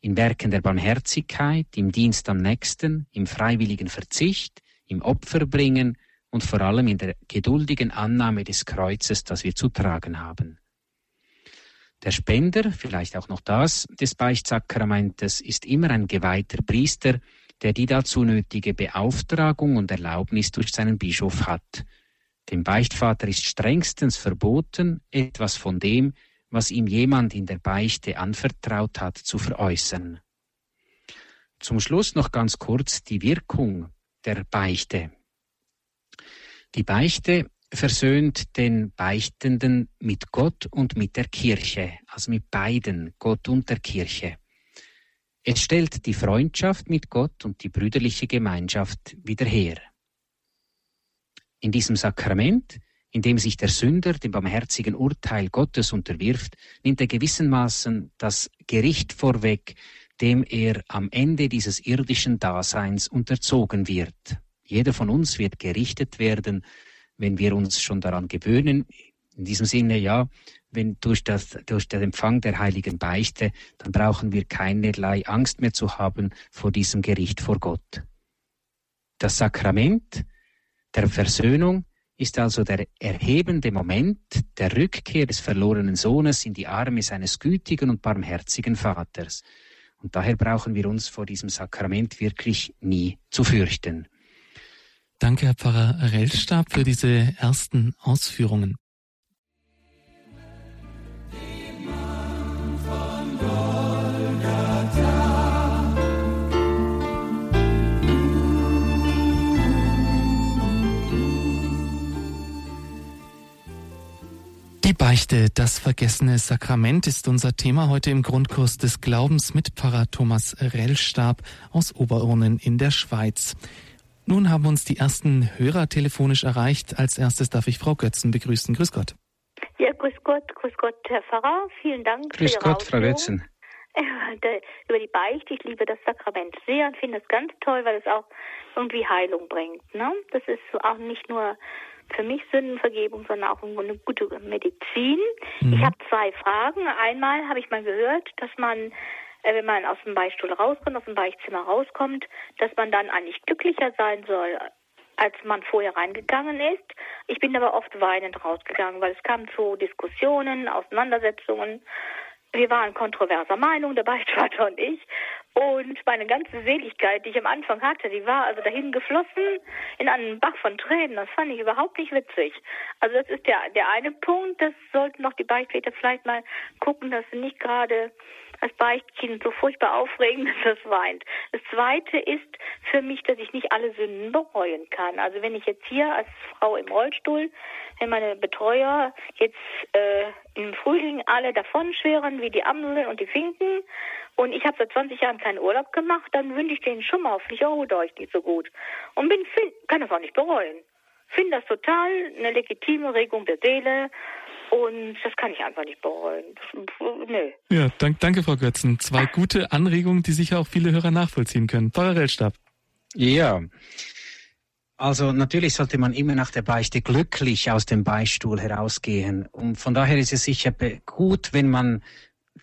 in Werken der Barmherzigkeit, im Dienst am Nächsten, im freiwilligen Verzicht, im Opfer bringen und vor allem in der geduldigen Annahme des Kreuzes, das wir zu tragen haben. Der Spender, vielleicht auch noch das, des Beichtsakramentes ist immer ein geweihter Priester, der die dazu nötige Beauftragung und Erlaubnis durch seinen Bischof hat. Dem Beichtvater ist strengstens verboten, etwas von dem, was ihm jemand in der Beichte anvertraut hat, zu veräußern. Zum Schluss noch ganz kurz die Wirkung der Beichte. Die Beichte versöhnt den Beichtenden mit Gott und mit der Kirche, also mit beiden, Gott und der Kirche. Es stellt die Freundschaft mit Gott und die brüderliche Gemeinschaft wieder her. In diesem Sakrament, in dem sich der Sünder dem barmherzigen Urteil Gottes unterwirft, nimmt er gewissenmaßen das Gericht vorweg, dem er am Ende dieses irdischen Daseins unterzogen wird. Jeder von uns wird gerichtet werden, wenn wir uns schon daran gewöhnen. In diesem Sinne, ja, wenn durch, das, durch den Empfang der heiligen Beichte, dann brauchen wir keinerlei Angst mehr zu haben vor diesem Gericht vor Gott. Das Sakrament der Versöhnung ist also der erhebende Moment der Rückkehr des verlorenen Sohnes in die Arme seines gütigen und barmherzigen Vaters. Und daher brauchen wir uns vor diesem Sakrament wirklich nie zu fürchten. Danke, Herr Pfarrer Rellstab, für diese ersten Ausführungen. Beichte, das vergessene Sakrament ist unser Thema heute im Grundkurs des Glaubens mit Pfarrer Thomas Rellstab aus Oberurnen in der Schweiz. Nun haben uns die ersten Hörer telefonisch erreicht. Als erstes darf ich Frau Götzen begrüßen. Grüß Gott. Ja, grüß Gott, grüß Gott, Herr Pfarrer. Vielen Dank grüß für Ihre Gott, Frau Götzen. Über die Beichte, ich liebe das Sakrament sehr und finde es ganz toll, weil es auch irgendwie Heilung bringt. Ne? Das ist auch nicht nur für mich Sündenvergebung, sondern auch eine gute Medizin. Mhm. Ich habe zwei Fragen. Einmal habe ich mal gehört, dass man, äh, wenn man aus dem Beichtstuhl rauskommt, aus dem Beichtzimmer rauskommt, dass man dann eigentlich glücklicher sein soll, als man vorher reingegangen ist. Ich bin aber oft weinend rausgegangen, weil es kam zu Diskussionen, Auseinandersetzungen. Wir waren kontroverser Meinung, der Beichtvater und ich. Und meine ganze Seligkeit, die ich am Anfang hatte, die war also dahin geflossen in einen Bach von Tränen. Das fand ich überhaupt nicht witzig. Also das ist der, der eine Punkt, das sollten noch die Beichtväter vielleicht mal gucken, dass sie nicht gerade als Beichtkind so furchtbar aufregend, dass das weint. Das zweite ist für mich, dass ich nicht alle Sünden bereuen kann. Also wenn ich jetzt hier als Frau im Rollstuhl, wenn meine Betreuer jetzt äh, im Frühling alle davon schweren, wie die Amseln und die Finken, und ich habe seit 20 Jahren keinen Urlaub gemacht, dann wünsche ich denen schon mal, hoffentlich erholt euch nicht so gut. Und bin, find, kann das auch nicht bereuen. Finde das total eine legitime Regung der Seele und das kann ich einfach nicht bereuen. Nö. Ja, dank, danke, Frau Götzen. Zwei gute Anregungen, die sicher auch viele Hörer nachvollziehen können. Parallelstab. Ja. Also natürlich sollte man immer nach der Beichte glücklich aus dem Beichtstuhl herausgehen. Und von daher ist es sicher gut, wenn man,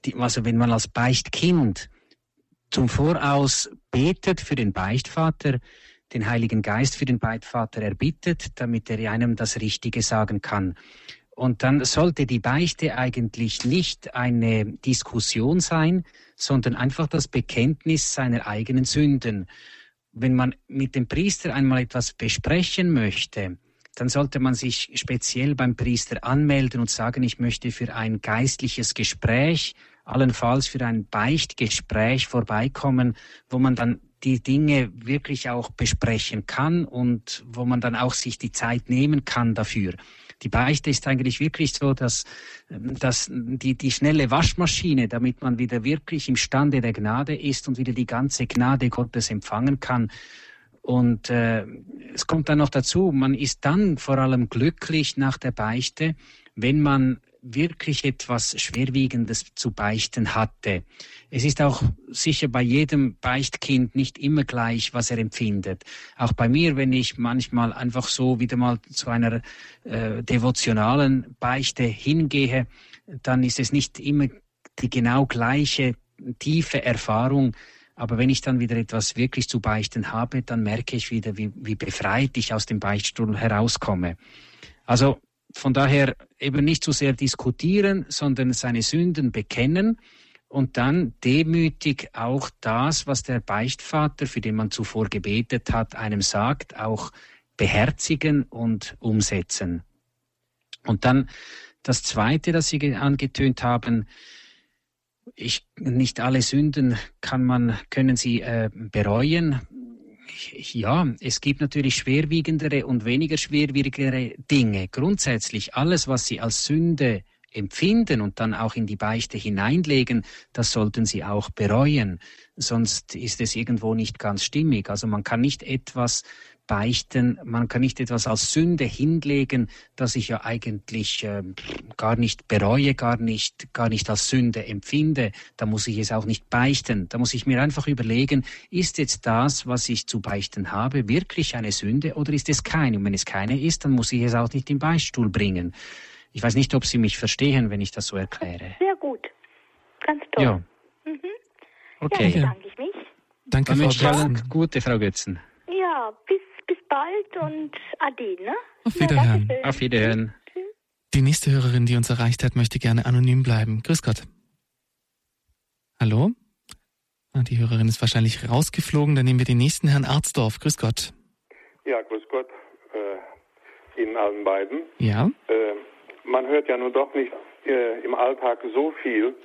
die, also wenn man als Beichtkind zum Voraus betet für den Beichtvater, den Heiligen Geist für den Beichtvater erbittet, damit er einem das Richtige sagen kann. Und dann sollte die Beichte eigentlich nicht eine Diskussion sein, sondern einfach das Bekenntnis seiner eigenen Sünden. Wenn man mit dem Priester einmal etwas besprechen möchte, dann sollte man sich speziell beim Priester anmelden und sagen, ich möchte für ein geistliches Gespräch, allenfalls für ein Beichtgespräch vorbeikommen, wo man dann die Dinge wirklich auch besprechen kann und wo man dann auch sich die Zeit nehmen kann dafür. Die Beichte ist eigentlich wirklich so, dass, dass die, die schnelle Waschmaschine, damit man wieder wirklich imstande der Gnade ist und wieder die ganze Gnade Gottes empfangen kann. Und äh, es kommt dann noch dazu, man ist dann vor allem glücklich nach der Beichte, wenn man wirklich etwas Schwerwiegendes zu beichten hatte. Es ist auch sicher bei jedem Beichtkind nicht immer gleich, was er empfindet. Auch bei mir, wenn ich manchmal einfach so wieder mal zu einer äh, devotionalen Beichte hingehe, dann ist es nicht immer die genau gleiche tiefe Erfahrung. Aber wenn ich dann wieder etwas wirklich zu beichten habe, dann merke ich wieder, wie, wie befreit ich aus dem Beichtstuhl herauskomme. Also von daher eben nicht so sehr diskutieren, sondern seine Sünden bekennen und dann demütig auch das, was der Beichtvater, für den man zuvor gebetet hat, einem sagt, auch beherzigen und umsetzen. Und dann das Zweite, das Sie angetönt haben, ich, nicht alle Sünden kann man, können Sie äh, bereuen ja, es gibt natürlich schwerwiegendere und weniger schwerwiegendere Dinge. Grundsätzlich alles, was Sie als Sünde empfinden und dann auch in die Beichte hineinlegen, das sollten Sie auch bereuen. Sonst ist es irgendwo nicht ganz stimmig. Also man kann nicht etwas beichten, man kann nicht etwas als Sünde hinlegen, das ich ja eigentlich äh, gar nicht bereue, gar nicht, gar nicht als Sünde empfinde. Da muss ich es auch nicht beichten. Da muss ich mir einfach überlegen, ist jetzt das, was ich zu beichten habe, wirklich eine Sünde oder ist es keine? Und wenn es keine ist, dann muss ich es auch nicht im Beistuhl bringen. Ich weiß nicht, ob Sie mich verstehen, wenn ich das so erkläre. Sehr gut. Ganz toll. Ja. Mhm. Okay. Ja, bedanke ich mich. Danke, Frau Götzen. Gute Frau Götzen. Bald und Ade, ne? Auf Wiederhören. Ja, Auf Wiederhören. Die nächste Hörerin, die uns erreicht hat, möchte gerne anonym bleiben. Grüß Gott. Hallo? Ah, die Hörerin ist wahrscheinlich rausgeflogen. Dann nehmen wir den nächsten Herrn Arzdorf. Grüß Gott. Ja, grüß Gott. Äh, Ihnen allen beiden. Ja. Äh, man hört ja nun doch nicht äh, im Alltag so viel,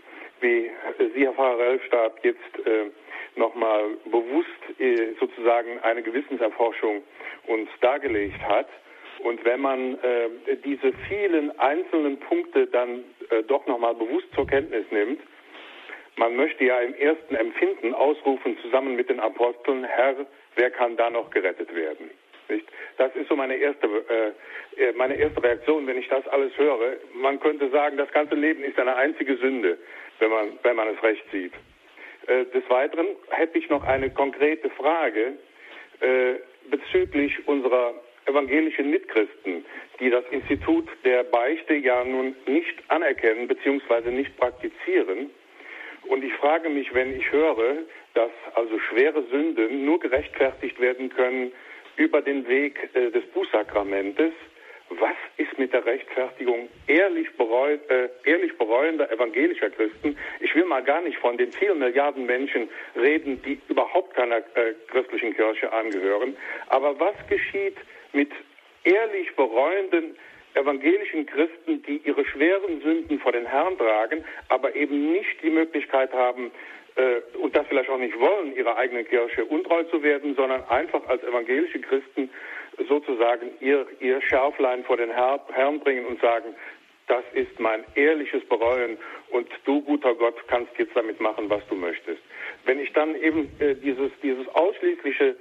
wie Sie, Herr Pfarrer Rellstab, jetzt äh, nochmal bewusst äh, sozusagen eine Gewissenserforschung uns dargelegt hat. Und wenn man äh, diese vielen einzelnen Punkte dann äh, doch nochmal bewusst zur Kenntnis nimmt, man möchte ja im ersten Empfinden ausrufen, zusammen mit den Aposteln, Herr, wer kann da noch gerettet werden? Nicht? Das ist so meine erste, äh, meine erste Reaktion, wenn ich das alles höre. Man könnte sagen, das ganze Leben ist eine einzige Sünde, wenn man, wenn man es recht sieht. Äh, des Weiteren hätte ich noch eine konkrete Frage äh, bezüglich unserer evangelischen Mitchristen, die das Institut der Beichte ja nun nicht anerkennen bzw. nicht praktizieren. Und ich frage mich, wenn ich höre, dass also schwere Sünden nur gerechtfertigt werden können über den Weg äh, des Bußsakramentes, was ist mit der Rechtfertigung ehrlich, bereu äh, ehrlich bereuender evangelischer Christen? Ich will mal gar nicht von den vielen Milliarden Menschen reden, die überhaupt keiner äh, christlichen Kirche angehören. Aber was geschieht mit ehrlich bereuenden evangelischen Christen, die ihre schweren Sünden vor den Herrn tragen, aber eben nicht die Möglichkeit haben, äh, und das vielleicht auch nicht wollen, ihrer eigenen Kirche untreu zu werden, sondern einfach als evangelische Christen sozusagen ihr, ihr Schärflein vor den Herr, Herrn bringen und sagen, das ist mein ehrliches Bereuen und du, guter Gott, kannst jetzt damit machen, was du möchtest. Wenn ich dann eben äh, dieses, dieses ausschließliche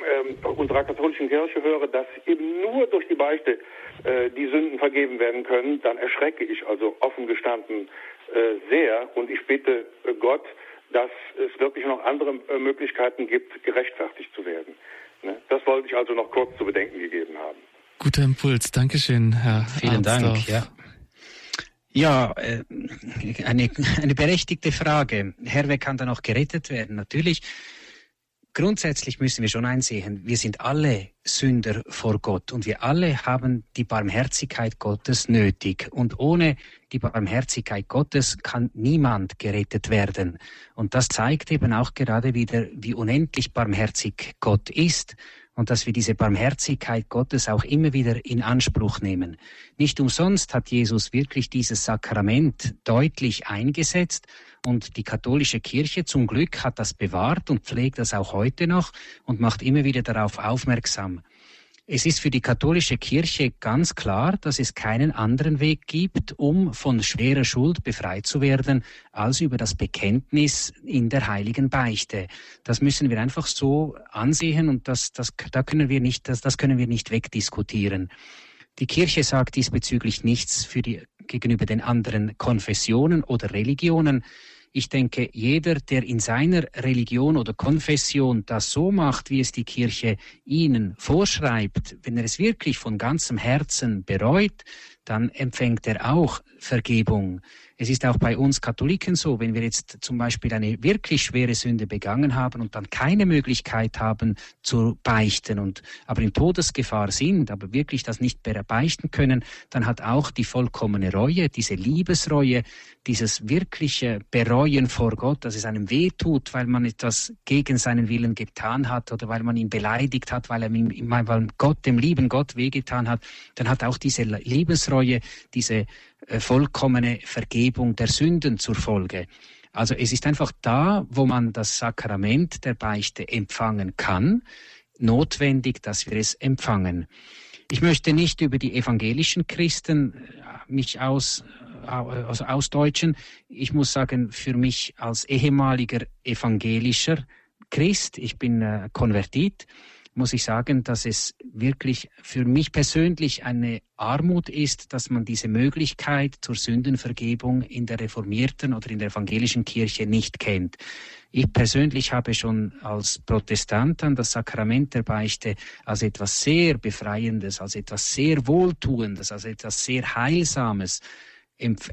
äh, unserer katholischen Kirche höre, dass eben nur durch die Beichte äh, die Sünden vergeben werden können, dann erschrecke ich also offen gestanden äh, sehr und ich bitte äh, Gott, dass es wirklich noch andere äh, Möglichkeiten gibt, gerechtfertigt zu werden. Ne? Das wollte ich also noch kurz zu bedenken gegeben haben. Guter Impuls, Dankeschön, Herr Vielen Arnsdorf. Dank. Ja. Ja, äh, eine, eine berechtigte Frage. Herr, wer kann da noch gerettet werden? Natürlich grundsätzlich müssen wir schon einsehen, wir sind alle Sünder vor Gott und wir alle haben die Barmherzigkeit Gottes nötig. Und ohne die Barmherzigkeit Gottes kann niemand gerettet werden. Und das zeigt eben auch gerade wieder, wie unendlich barmherzig Gott ist und dass wir diese Barmherzigkeit Gottes auch immer wieder in Anspruch nehmen. Nicht umsonst hat Jesus wirklich dieses Sakrament deutlich eingesetzt und die katholische Kirche zum Glück hat das bewahrt und pflegt das auch heute noch und macht immer wieder darauf aufmerksam. Es ist für die katholische Kirche ganz klar, dass es keinen anderen Weg gibt, um von schwerer Schuld befreit zu werden, als über das Bekenntnis in der heiligen Beichte. Das müssen wir einfach so ansehen und das, das, da können wir nicht, das, das können wir nicht wegdiskutieren. Die Kirche sagt diesbezüglich nichts für die, gegenüber den anderen Konfessionen oder Religionen. Ich denke, jeder, der in seiner Religion oder Konfession das so macht, wie es die Kirche ihnen vorschreibt, wenn er es wirklich von ganzem Herzen bereut, dann empfängt er auch Vergebung. Es ist auch bei uns Katholiken so, wenn wir jetzt zum Beispiel eine wirklich schwere Sünde begangen haben und dann keine Möglichkeit haben zu beichten und aber in Todesgefahr sind, aber wirklich das nicht beichten können, dann hat auch die vollkommene Reue, diese Liebesreue, dieses wirkliche Bereuen vor Gott, dass es einem weh tut, weil man etwas gegen seinen Willen getan hat oder weil man ihn beleidigt hat, weil er ihm, weil Gott, dem lieben Gott wehgetan hat, dann hat auch diese Liebesreue, diese vollkommene Vergebung der Sünden zur Folge. Also es ist einfach da, wo man das Sakrament der Beichte empfangen kann, notwendig, dass wir es empfangen. Ich möchte nicht über die evangelischen Christen äh, mich aus, äh, also ausdeutschen. Ich muss sagen, für mich als ehemaliger evangelischer Christ, ich bin äh, konvertit, muss ich sagen, dass es wirklich für mich persönlich eine Armut ist, dass man diese Möglichkeit zur Sündenvergebung in der reformierten oder in der evangelischen Kirche nicht kennt. Ich persönlich habe schon als Protestant an das Sakrament der Beichte als etwas sehr Befreiendes, als etwas sehr Wohltuendes, als etwas sehr Heilsames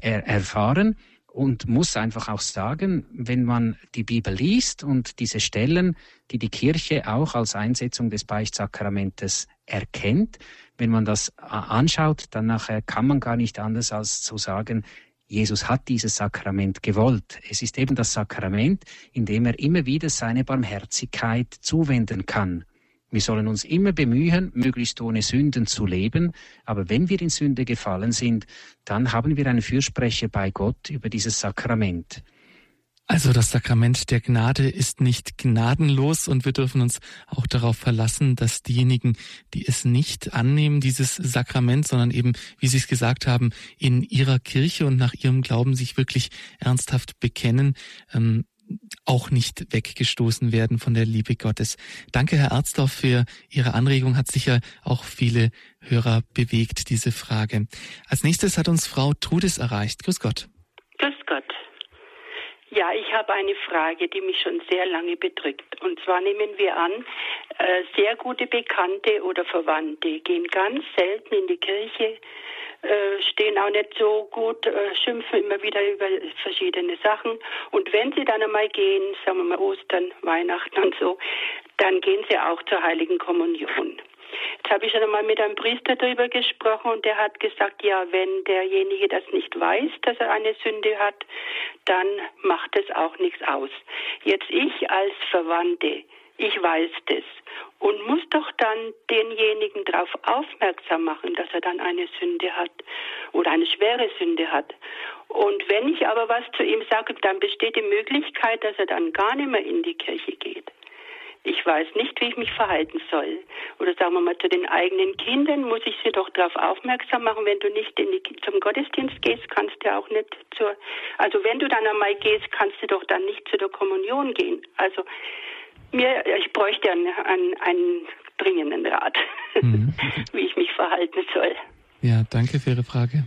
erfahren und muss einfach auch sagen, wenn man die Bibel liest und diese Stellen, die die Kirche auch als Einsetzung des Beichtsakramentes erkennt, wenn man das anschaut, dann nachher kann man gar nicht anders als zu sagen, Jesus hat dieses Sakrament gewollt. Es ist eben das Sakrament, in dem er immer wieder seine Barmherzigkeit zuwenden kann. Wir sollen uns immer bemühen, möglichst ohne Sünden zu leben, aber wenn wir in Sünde gefallen sind, dann haben wir einen Fürsprecher bei Gott über dieses Sakrament. Also das Sakrament der Gnade ist nicht gnadenlos und wir dürfen uns auch darauf verlassen, dass diejenigen, die es nicht annehmen, dieses Sakrament, sondern eben, wie Sie es gesagt haben, in ihrer Kirche und nach ihrem Glauben sich wirklich ernsthaft bekennen, ähm, auch nicht weggestoßen werden von der Liebe Gottes. Danke, Herr Erzdorf, für Ihre Anregung. Hat sicher auch viele Hörer bewegt, diese Frage. Als nächstes hat uns Frau Trudes erreicht. Grüß Gott. Ja, ich habe eine Frage, die mich schon sehr lange bedrückt. Und zwar nehmen wir an, äh, sehr gute Bekannte oder Verwandte gehen ganz selten in die Kirche, äh, stehen auch nicht so gut, äh, schimpfen immer wieder über verschiedene Sachen. Und wenn sie dann einmal gehen, sagen wir mal Ostern, Weihnachten und so, dann gehen sie auch zur Heiligen Kommunion. Jetzt habe ich schon einmal mit einem Priester darüber gesprochen und der hat gesagt, ja, wenn derjenige das nicht weiß, dass er eine Sünde hat, dann macht es auch nichts aus. Jetzt ich als Verwandte, ich weiß das und muss doch dann denjenigen darauf aufmerksam machen, dass er dann eine Sünde hat oder eine schwere Sünde hat. Und wenn ich aber was zu ihm sage, dann besteht die Möglichkeit, dass er dann gar nicht mehr in die Kirche geht. Ich weiß nicht, wie ich mich verhalten soll. Oder sagen wir mal, zu den eigenen Kindern muss ich sie doch darauf aufmerksam machen, wenn du nicht die, zum Gottesdienst gehst, kannst du auch nicht zur, also wenn du dann einmal gehst, kannst du doch dann nicht zu der Kommunion gehen. Also mir, ich bräuchte einen, einen, einen dringenden Rat, mhm. wie ich mich verhalten soll. Ja, danke für Ihre Frage.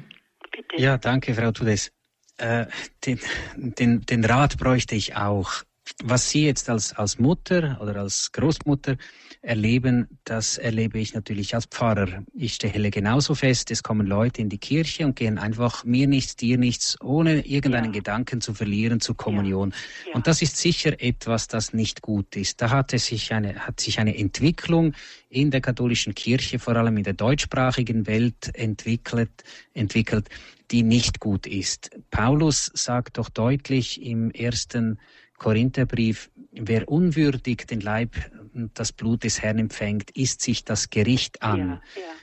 Bitte. Ja, danke, Frau Tudes. Äh, den, den, den Rat bräuchte ich auch. Was Sie jetzt als, als Mutter oder als Großmutter erleben, das erlebe ich natürlich als Pfarrer. Ich stelle genauso fest, es kommen Leute in die Kirche und gehen einfach mir nichts, dir nichts, ohne irgendeinen ja. Gedanken zu verlieren zur Kommunion. Ja. Ja. Und das ist sicher etwas, das nicht gut ist. Da hat es sich eine, hat sich eine Entwicklung in der katholischen Kirche, vor allem in der deutschsprachigen Welt entwickelt, entwickelt, die nicht gut ist. Paulus sagt doch deutlich im ersten Korintherbrief, wer unwürdig den Leib und das Blut des Herrn empfängt, isst sich das Gericht an. Ja, ja,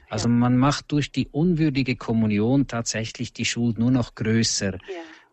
also man macht durch die unwürdige Kommunion tatsächlich die Schuld nur noch größer.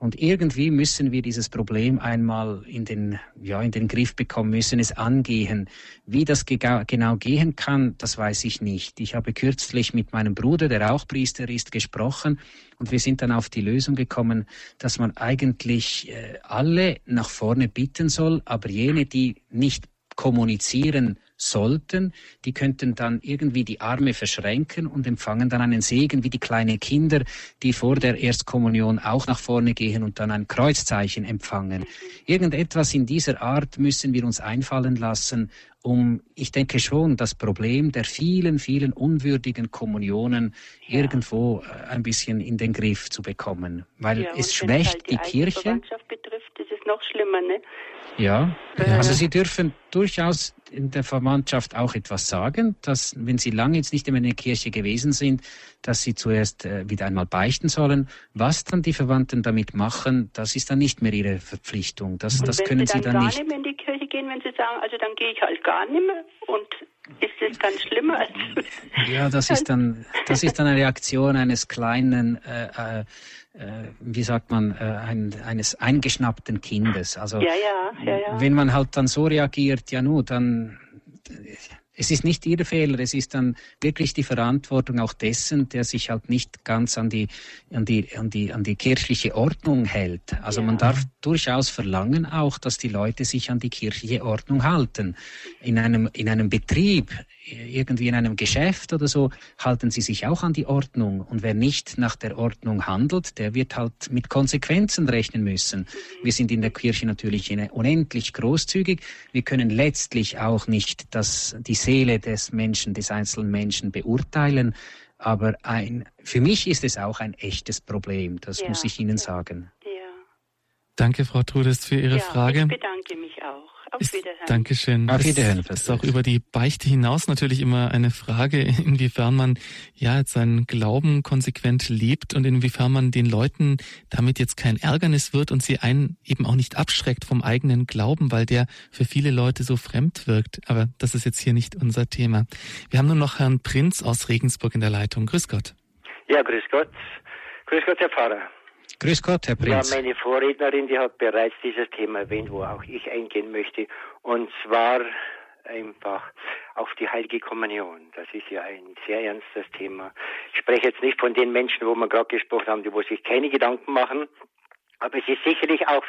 Und irgendwie müssen wir dieses Problem einmal in den, ja, in den Griff bekommen, müssen es angehen. Wie das genau gehen kann, das weiß ich nicht. Ich habe kürzlich mit meinem Bruder, der auch Priester ist, gesprochen und wir sind dann auf die Lösung gekommen, dass man eigentlich äh, alle nach vorne bitten soll, aber jene, die nicht kommunizieren sollten, die könnten dann irgendwie die Arme verschränken und empfangen dann einen Segen wie die kleinen Kinder, die vor der Erstkommunion auch nach vorne gehen und dann ein Kreuzzeichen empfangen. Irgendetwas in dieser Art müssen wir uns einfallen lassen, um, ich denke schon, das Problem der vielen, vielen unwürdigen Kommunionen ja. irgendwo äh, ein bisschen in den Griff zu bekommen. Weil ja, es schwächt halt die, die Kirche. betrifft, ist es noch schlimmer, ne? Ja, also Sie dürfen durchaus in der Verwandtschaft auch etwas sagen, dass wenn Sie lange jetzt nicht mehr in der Kirche gewesen sind, dass Sie zuerst äh, wieder einmal beichten sollen. Was dann die Verwandten damit machen, das ist dann nicht mehr Ihre Verpflichtung. Das, und das können Sie dann, dann gar nicht. nicht mehr in die Kirche gehen, wenn Sie sagen, also dann gehe ich halt gar nicht mehr und ist es dann schlimmer als Ja, das ist dann das ist dann eine Reaktion eines kleinen äh, äh, äh, wie sagt man, äh, ein, eines eingeschnappten Kindes. Also ja, ja, ja, ja. wenn man halt dann so reagiert, ja nu, dann es ist nicht ihr Fehler, es ist dann wirklich die Verantwortung auch dessen, der sich halt nicht ganz an die, an die, an die, an die kirchliche Ordnung hält. Also ja. man darf durchaus verlangen auch, dass die Leute sich an die kirchliche Ordnung halten. In einem, in einem Betrieb, irgendwie in einem Geschäft oder so, halten sie sich auch an die Ordnung. Und wer nicht nach der Ordnung handelt, der wird halt mit Konsequenzen rechnen müssen. Wir sind in der Kirche natürlich unendlich großzügig. Wir können letztlich auch nicht das, die Seele des Menschen, des einzelnen Menschen beurteilen. Aber ein, für mich ist es auch ein echtes Problem. Das ja, muss ich Ihnen ja. sagen. Ja. Danke, Frau Trudes, für Ihre Frage. Ich bedanke mich auch. Auf Wiederhören. Dankeschön. Auf Wiederhören. Das ist auch über die Beichte hinaus natürlich immer eine Frage, inwiefern man ja jetzt seinen Glauben konsequent lebt und inwiefern man den Leuten damit jetzt kein Ärgernis wird und sie einen eben auch nicht abschreckt vom eigenen Glauben, weil der für viele Leute so fremd wirkt. Aber das ist jetzt hier nicht unser Thema. Wir haben nur noch Herrn Prinz aus Regensburg in der Leitung. Grüß Gott. Ja, grüß Gott. Grüß Gott, Herr Pfarrer. Grüß Gott, Herr Prinz. Ja, meine Vorrednerin, die hat bereits dieses Thema erwähnt, wo auch ich eingehen möchte. Und zwar einfach auf die Heilige Kommunion. Das ist ja ein sehr ernstes Thema. Ich spreche jetzt nicht von den Menschen, wo wir gerade gesprochen haben, die wo sich keine Gedanken machen, aber es ist sicherlich auch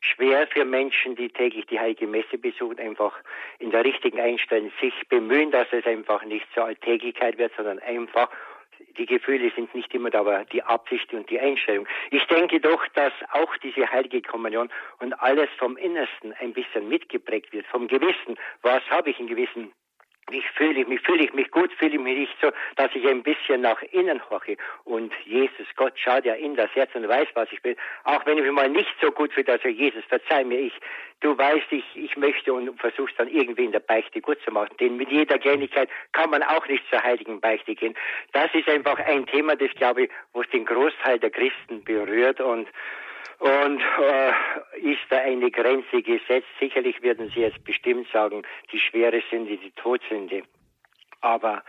schwer für Menschen, die täglich die Heilige Messe besuchen, einfach in der richtigen Einstellung sich bemühen, dass es einfach nicht zur Alltäglichkeit wird, sondern einfach die Gefühle sind nicht immer da, aber die Absicht und die Einstellung. Ich denke doch, dass auch diese heilige Kommunion und alles vom Innersten ein bisschen mitgeprägt wird, vom Gewissen. Was habe ich im Gewissen? Mich fühle ich mich, fühle ich mich gut, fühle ich mich nicht so, dass ich ein bisschen nach innen horche. Und Jesus, Gott schaut ja in das Herz und weiß, was ich will. Auch wenn ich mich mal nicht so gut fühle, also Jesus, verzeih mir, ich, du weißt, ich, ich möchte und versuchst dann irgendwie in der Beichte gut zu machen. Denn mit jeder Kleinigkeit kann man auch nicht zur heiligen Beichte gehen. Das ist einfach ein Thema, das glaube ich, wo es den Großteil der Christen berührt und und äh, ist da eine Grenze gesetzt? Sicherlich werden Sie jetzt bestimmt sagen, die schwere Sünde, die Todsünde. Aber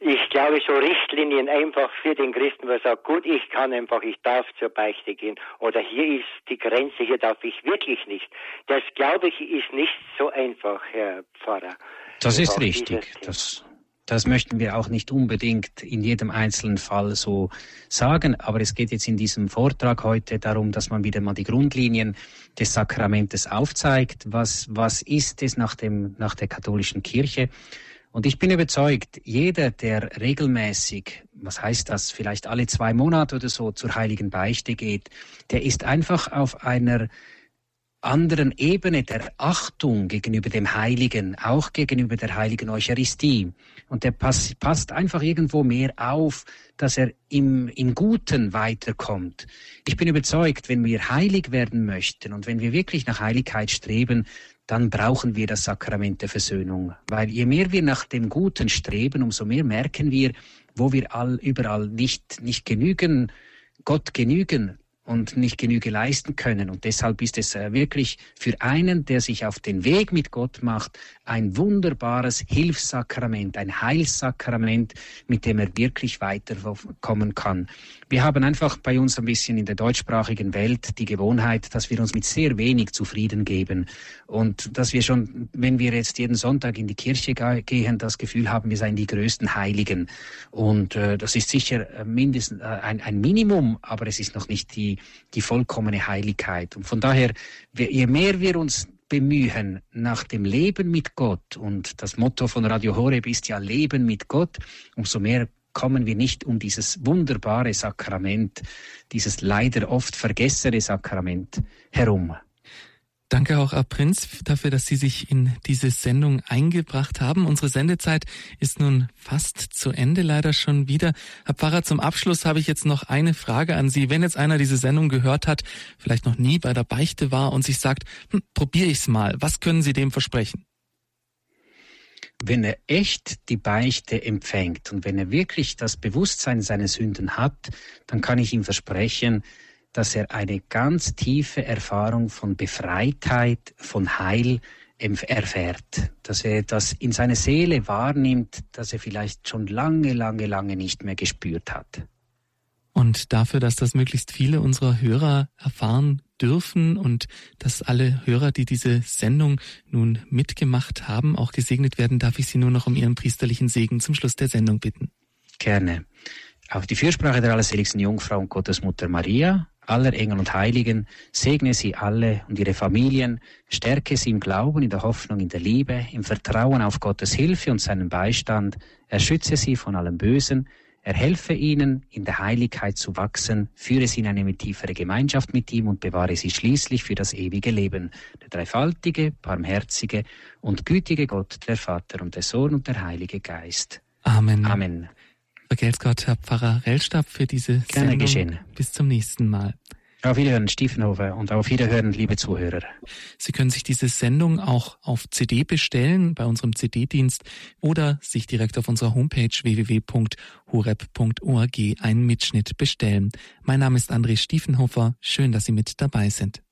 ich glaube, so Richtlinien einfach für den Christen, was sagt, gut, ich kann einfach, ich darf zur Beichte gehen. Oder hier ist die Grenze, hier darf ich wirklich nicht. Das, glaube ich, ist nicht so einfach, Herr Pfarrer. Das ist richtig. Das das möchten wir auch nicht unbedingt in jedem einzelnen Fall so sagen, aber es geht jetzt in diesem Vortrag heute darum, dass man wieder mal die Grundlinien des Sakramentes aufzeigt. Was, was ist es nach, dem, nach der katholischen Kirche? Und ich bin überzeugt, jeder, der regelmäßig, was heißt das, vielleicht alle zwei Monate oder so zur heiligen Beichte geht, der ist einfach auf einer anderen Ebene der Achtung gegenüber dem Heiligen, auch gegenüber der heiligen Eucharistie. Und der pass, passt einfach irgendwo mehr auf, dass er im, im Guten weiterkommt. Ich bin überzeugt, wenn wir heilig werden möchten und wenn wir wirklich nach Heiligkeit streben, dann brauchen wir das Sakrament der Versöhnung. Weil je mehr wir nach dem Guten streben, umso mehr merken wir, wo wir all, überall nicht, nicht genügen, Gott genügen, und nicht Genüge leisten können. Und deshalb ist es äh, wirklich für einen, der sich auf den Weg mit Gott macht, ein wunderbares Hilfssakrament, ein Heilssakrament, mit dem er wirklich weiterkommen kann. Wir haben einfach bei uns ein bisschen in der deutschsprachigen Welt die Gewohnheit, dass wir uns mit sehr wenig zufrieden geben und dass wir schon, wenn wir jetzt jeden Sonntag in die Kirche gehen, das Gefühl haben, wir seien die größten Heiligen. Und äh, das ist sicher äh, mindestens äh, ein, ein Minimum, aber es ist noch nicht die die, vollkommene Heiligkeit. Und von daher, je mehr wir uns bemühen nach dem Leben mit Gott, und das Motto von Radio Horeb ist ja Leben mit Gott, umso mehr kommen wir nicht um dieses wunderbare Sakrament, dieses leider oft vergessene Sakrament herum. Danke auch, Herr Prinz, dafür, dass Sie sich in diese Sendung eingebracht haben. Unsere Sendezeit ist nun fast zu Ende, leider schon wieder. Herr Pfarrer, zum Abschluss habe ich jetzt noch eine Frage an Sie. Wenn jetzt einer diese Sendung gehört hat, vielleicht noch nie bei der Beichte war und sich sagt, hm, probiere ich's mal, was können Sie dem versprechen? Wenn er echt die Beichte empfängt und wenn er wirklich das Bewusstsein seiner Sünden hat, dann kann ich ihm versprechen, dass er eine ganz tiefe Erfahrung von Befreitheit, von Heil erfährt, dass er das in seiner Seele wahrnimmt, dass er vielleicht schon lange, lange, lange nicht mehr gespürt hat. Und dafür, dass das möglichst viele unserer Hörer erfahren dürfen und dass alle Hörer, die diese Sendung nun mitgemacht haben, auch gesegnet werden, darf ich Sie nur noch um Ihren priesterlichen Segen zum Schluss der Sendung bitten. Gerne. Auf die Fürsprache der allerseligsten Jungfrau und Gottesmutter Maria, aller Engel und Heiligen, segne sie alle und ihre Familien, stärke sie im Glauben, in der Hoffnung, in der Liebe, im Vertrauen auf Gottes Hilfe und seinen Beistand, erschütze sie von allem Bösen, erhelfe ihnen, in der Heiligkeit zu wachsen, führe sie in eine tiefere Gemeinschaft mit ihm und bewahre sie schließlich für das ewige Leben. Der dreifaltige, barmherzige und gütige Gott, der Vater und der Sohn und der Heilige Geist. Amen. Amen. Vergelt's Gott, Herr Pfarrer Rellstab, für diese Gerne Sendung. geschehen. Bis zum nächsten Mal. Auf Wiederhören, Stiefenhofer, und auf Wiederhören, liebe Zuhörer. Sie können sich diese Sendung auch auf CD bestellen bei unserem CD-Dienst oder sich direkt auf unserer Homepage www.horeb.org einen Mitschnitt bestellen. Mein Name ist André Stiefenhofer. Schön, dass Sie mit dabei sind.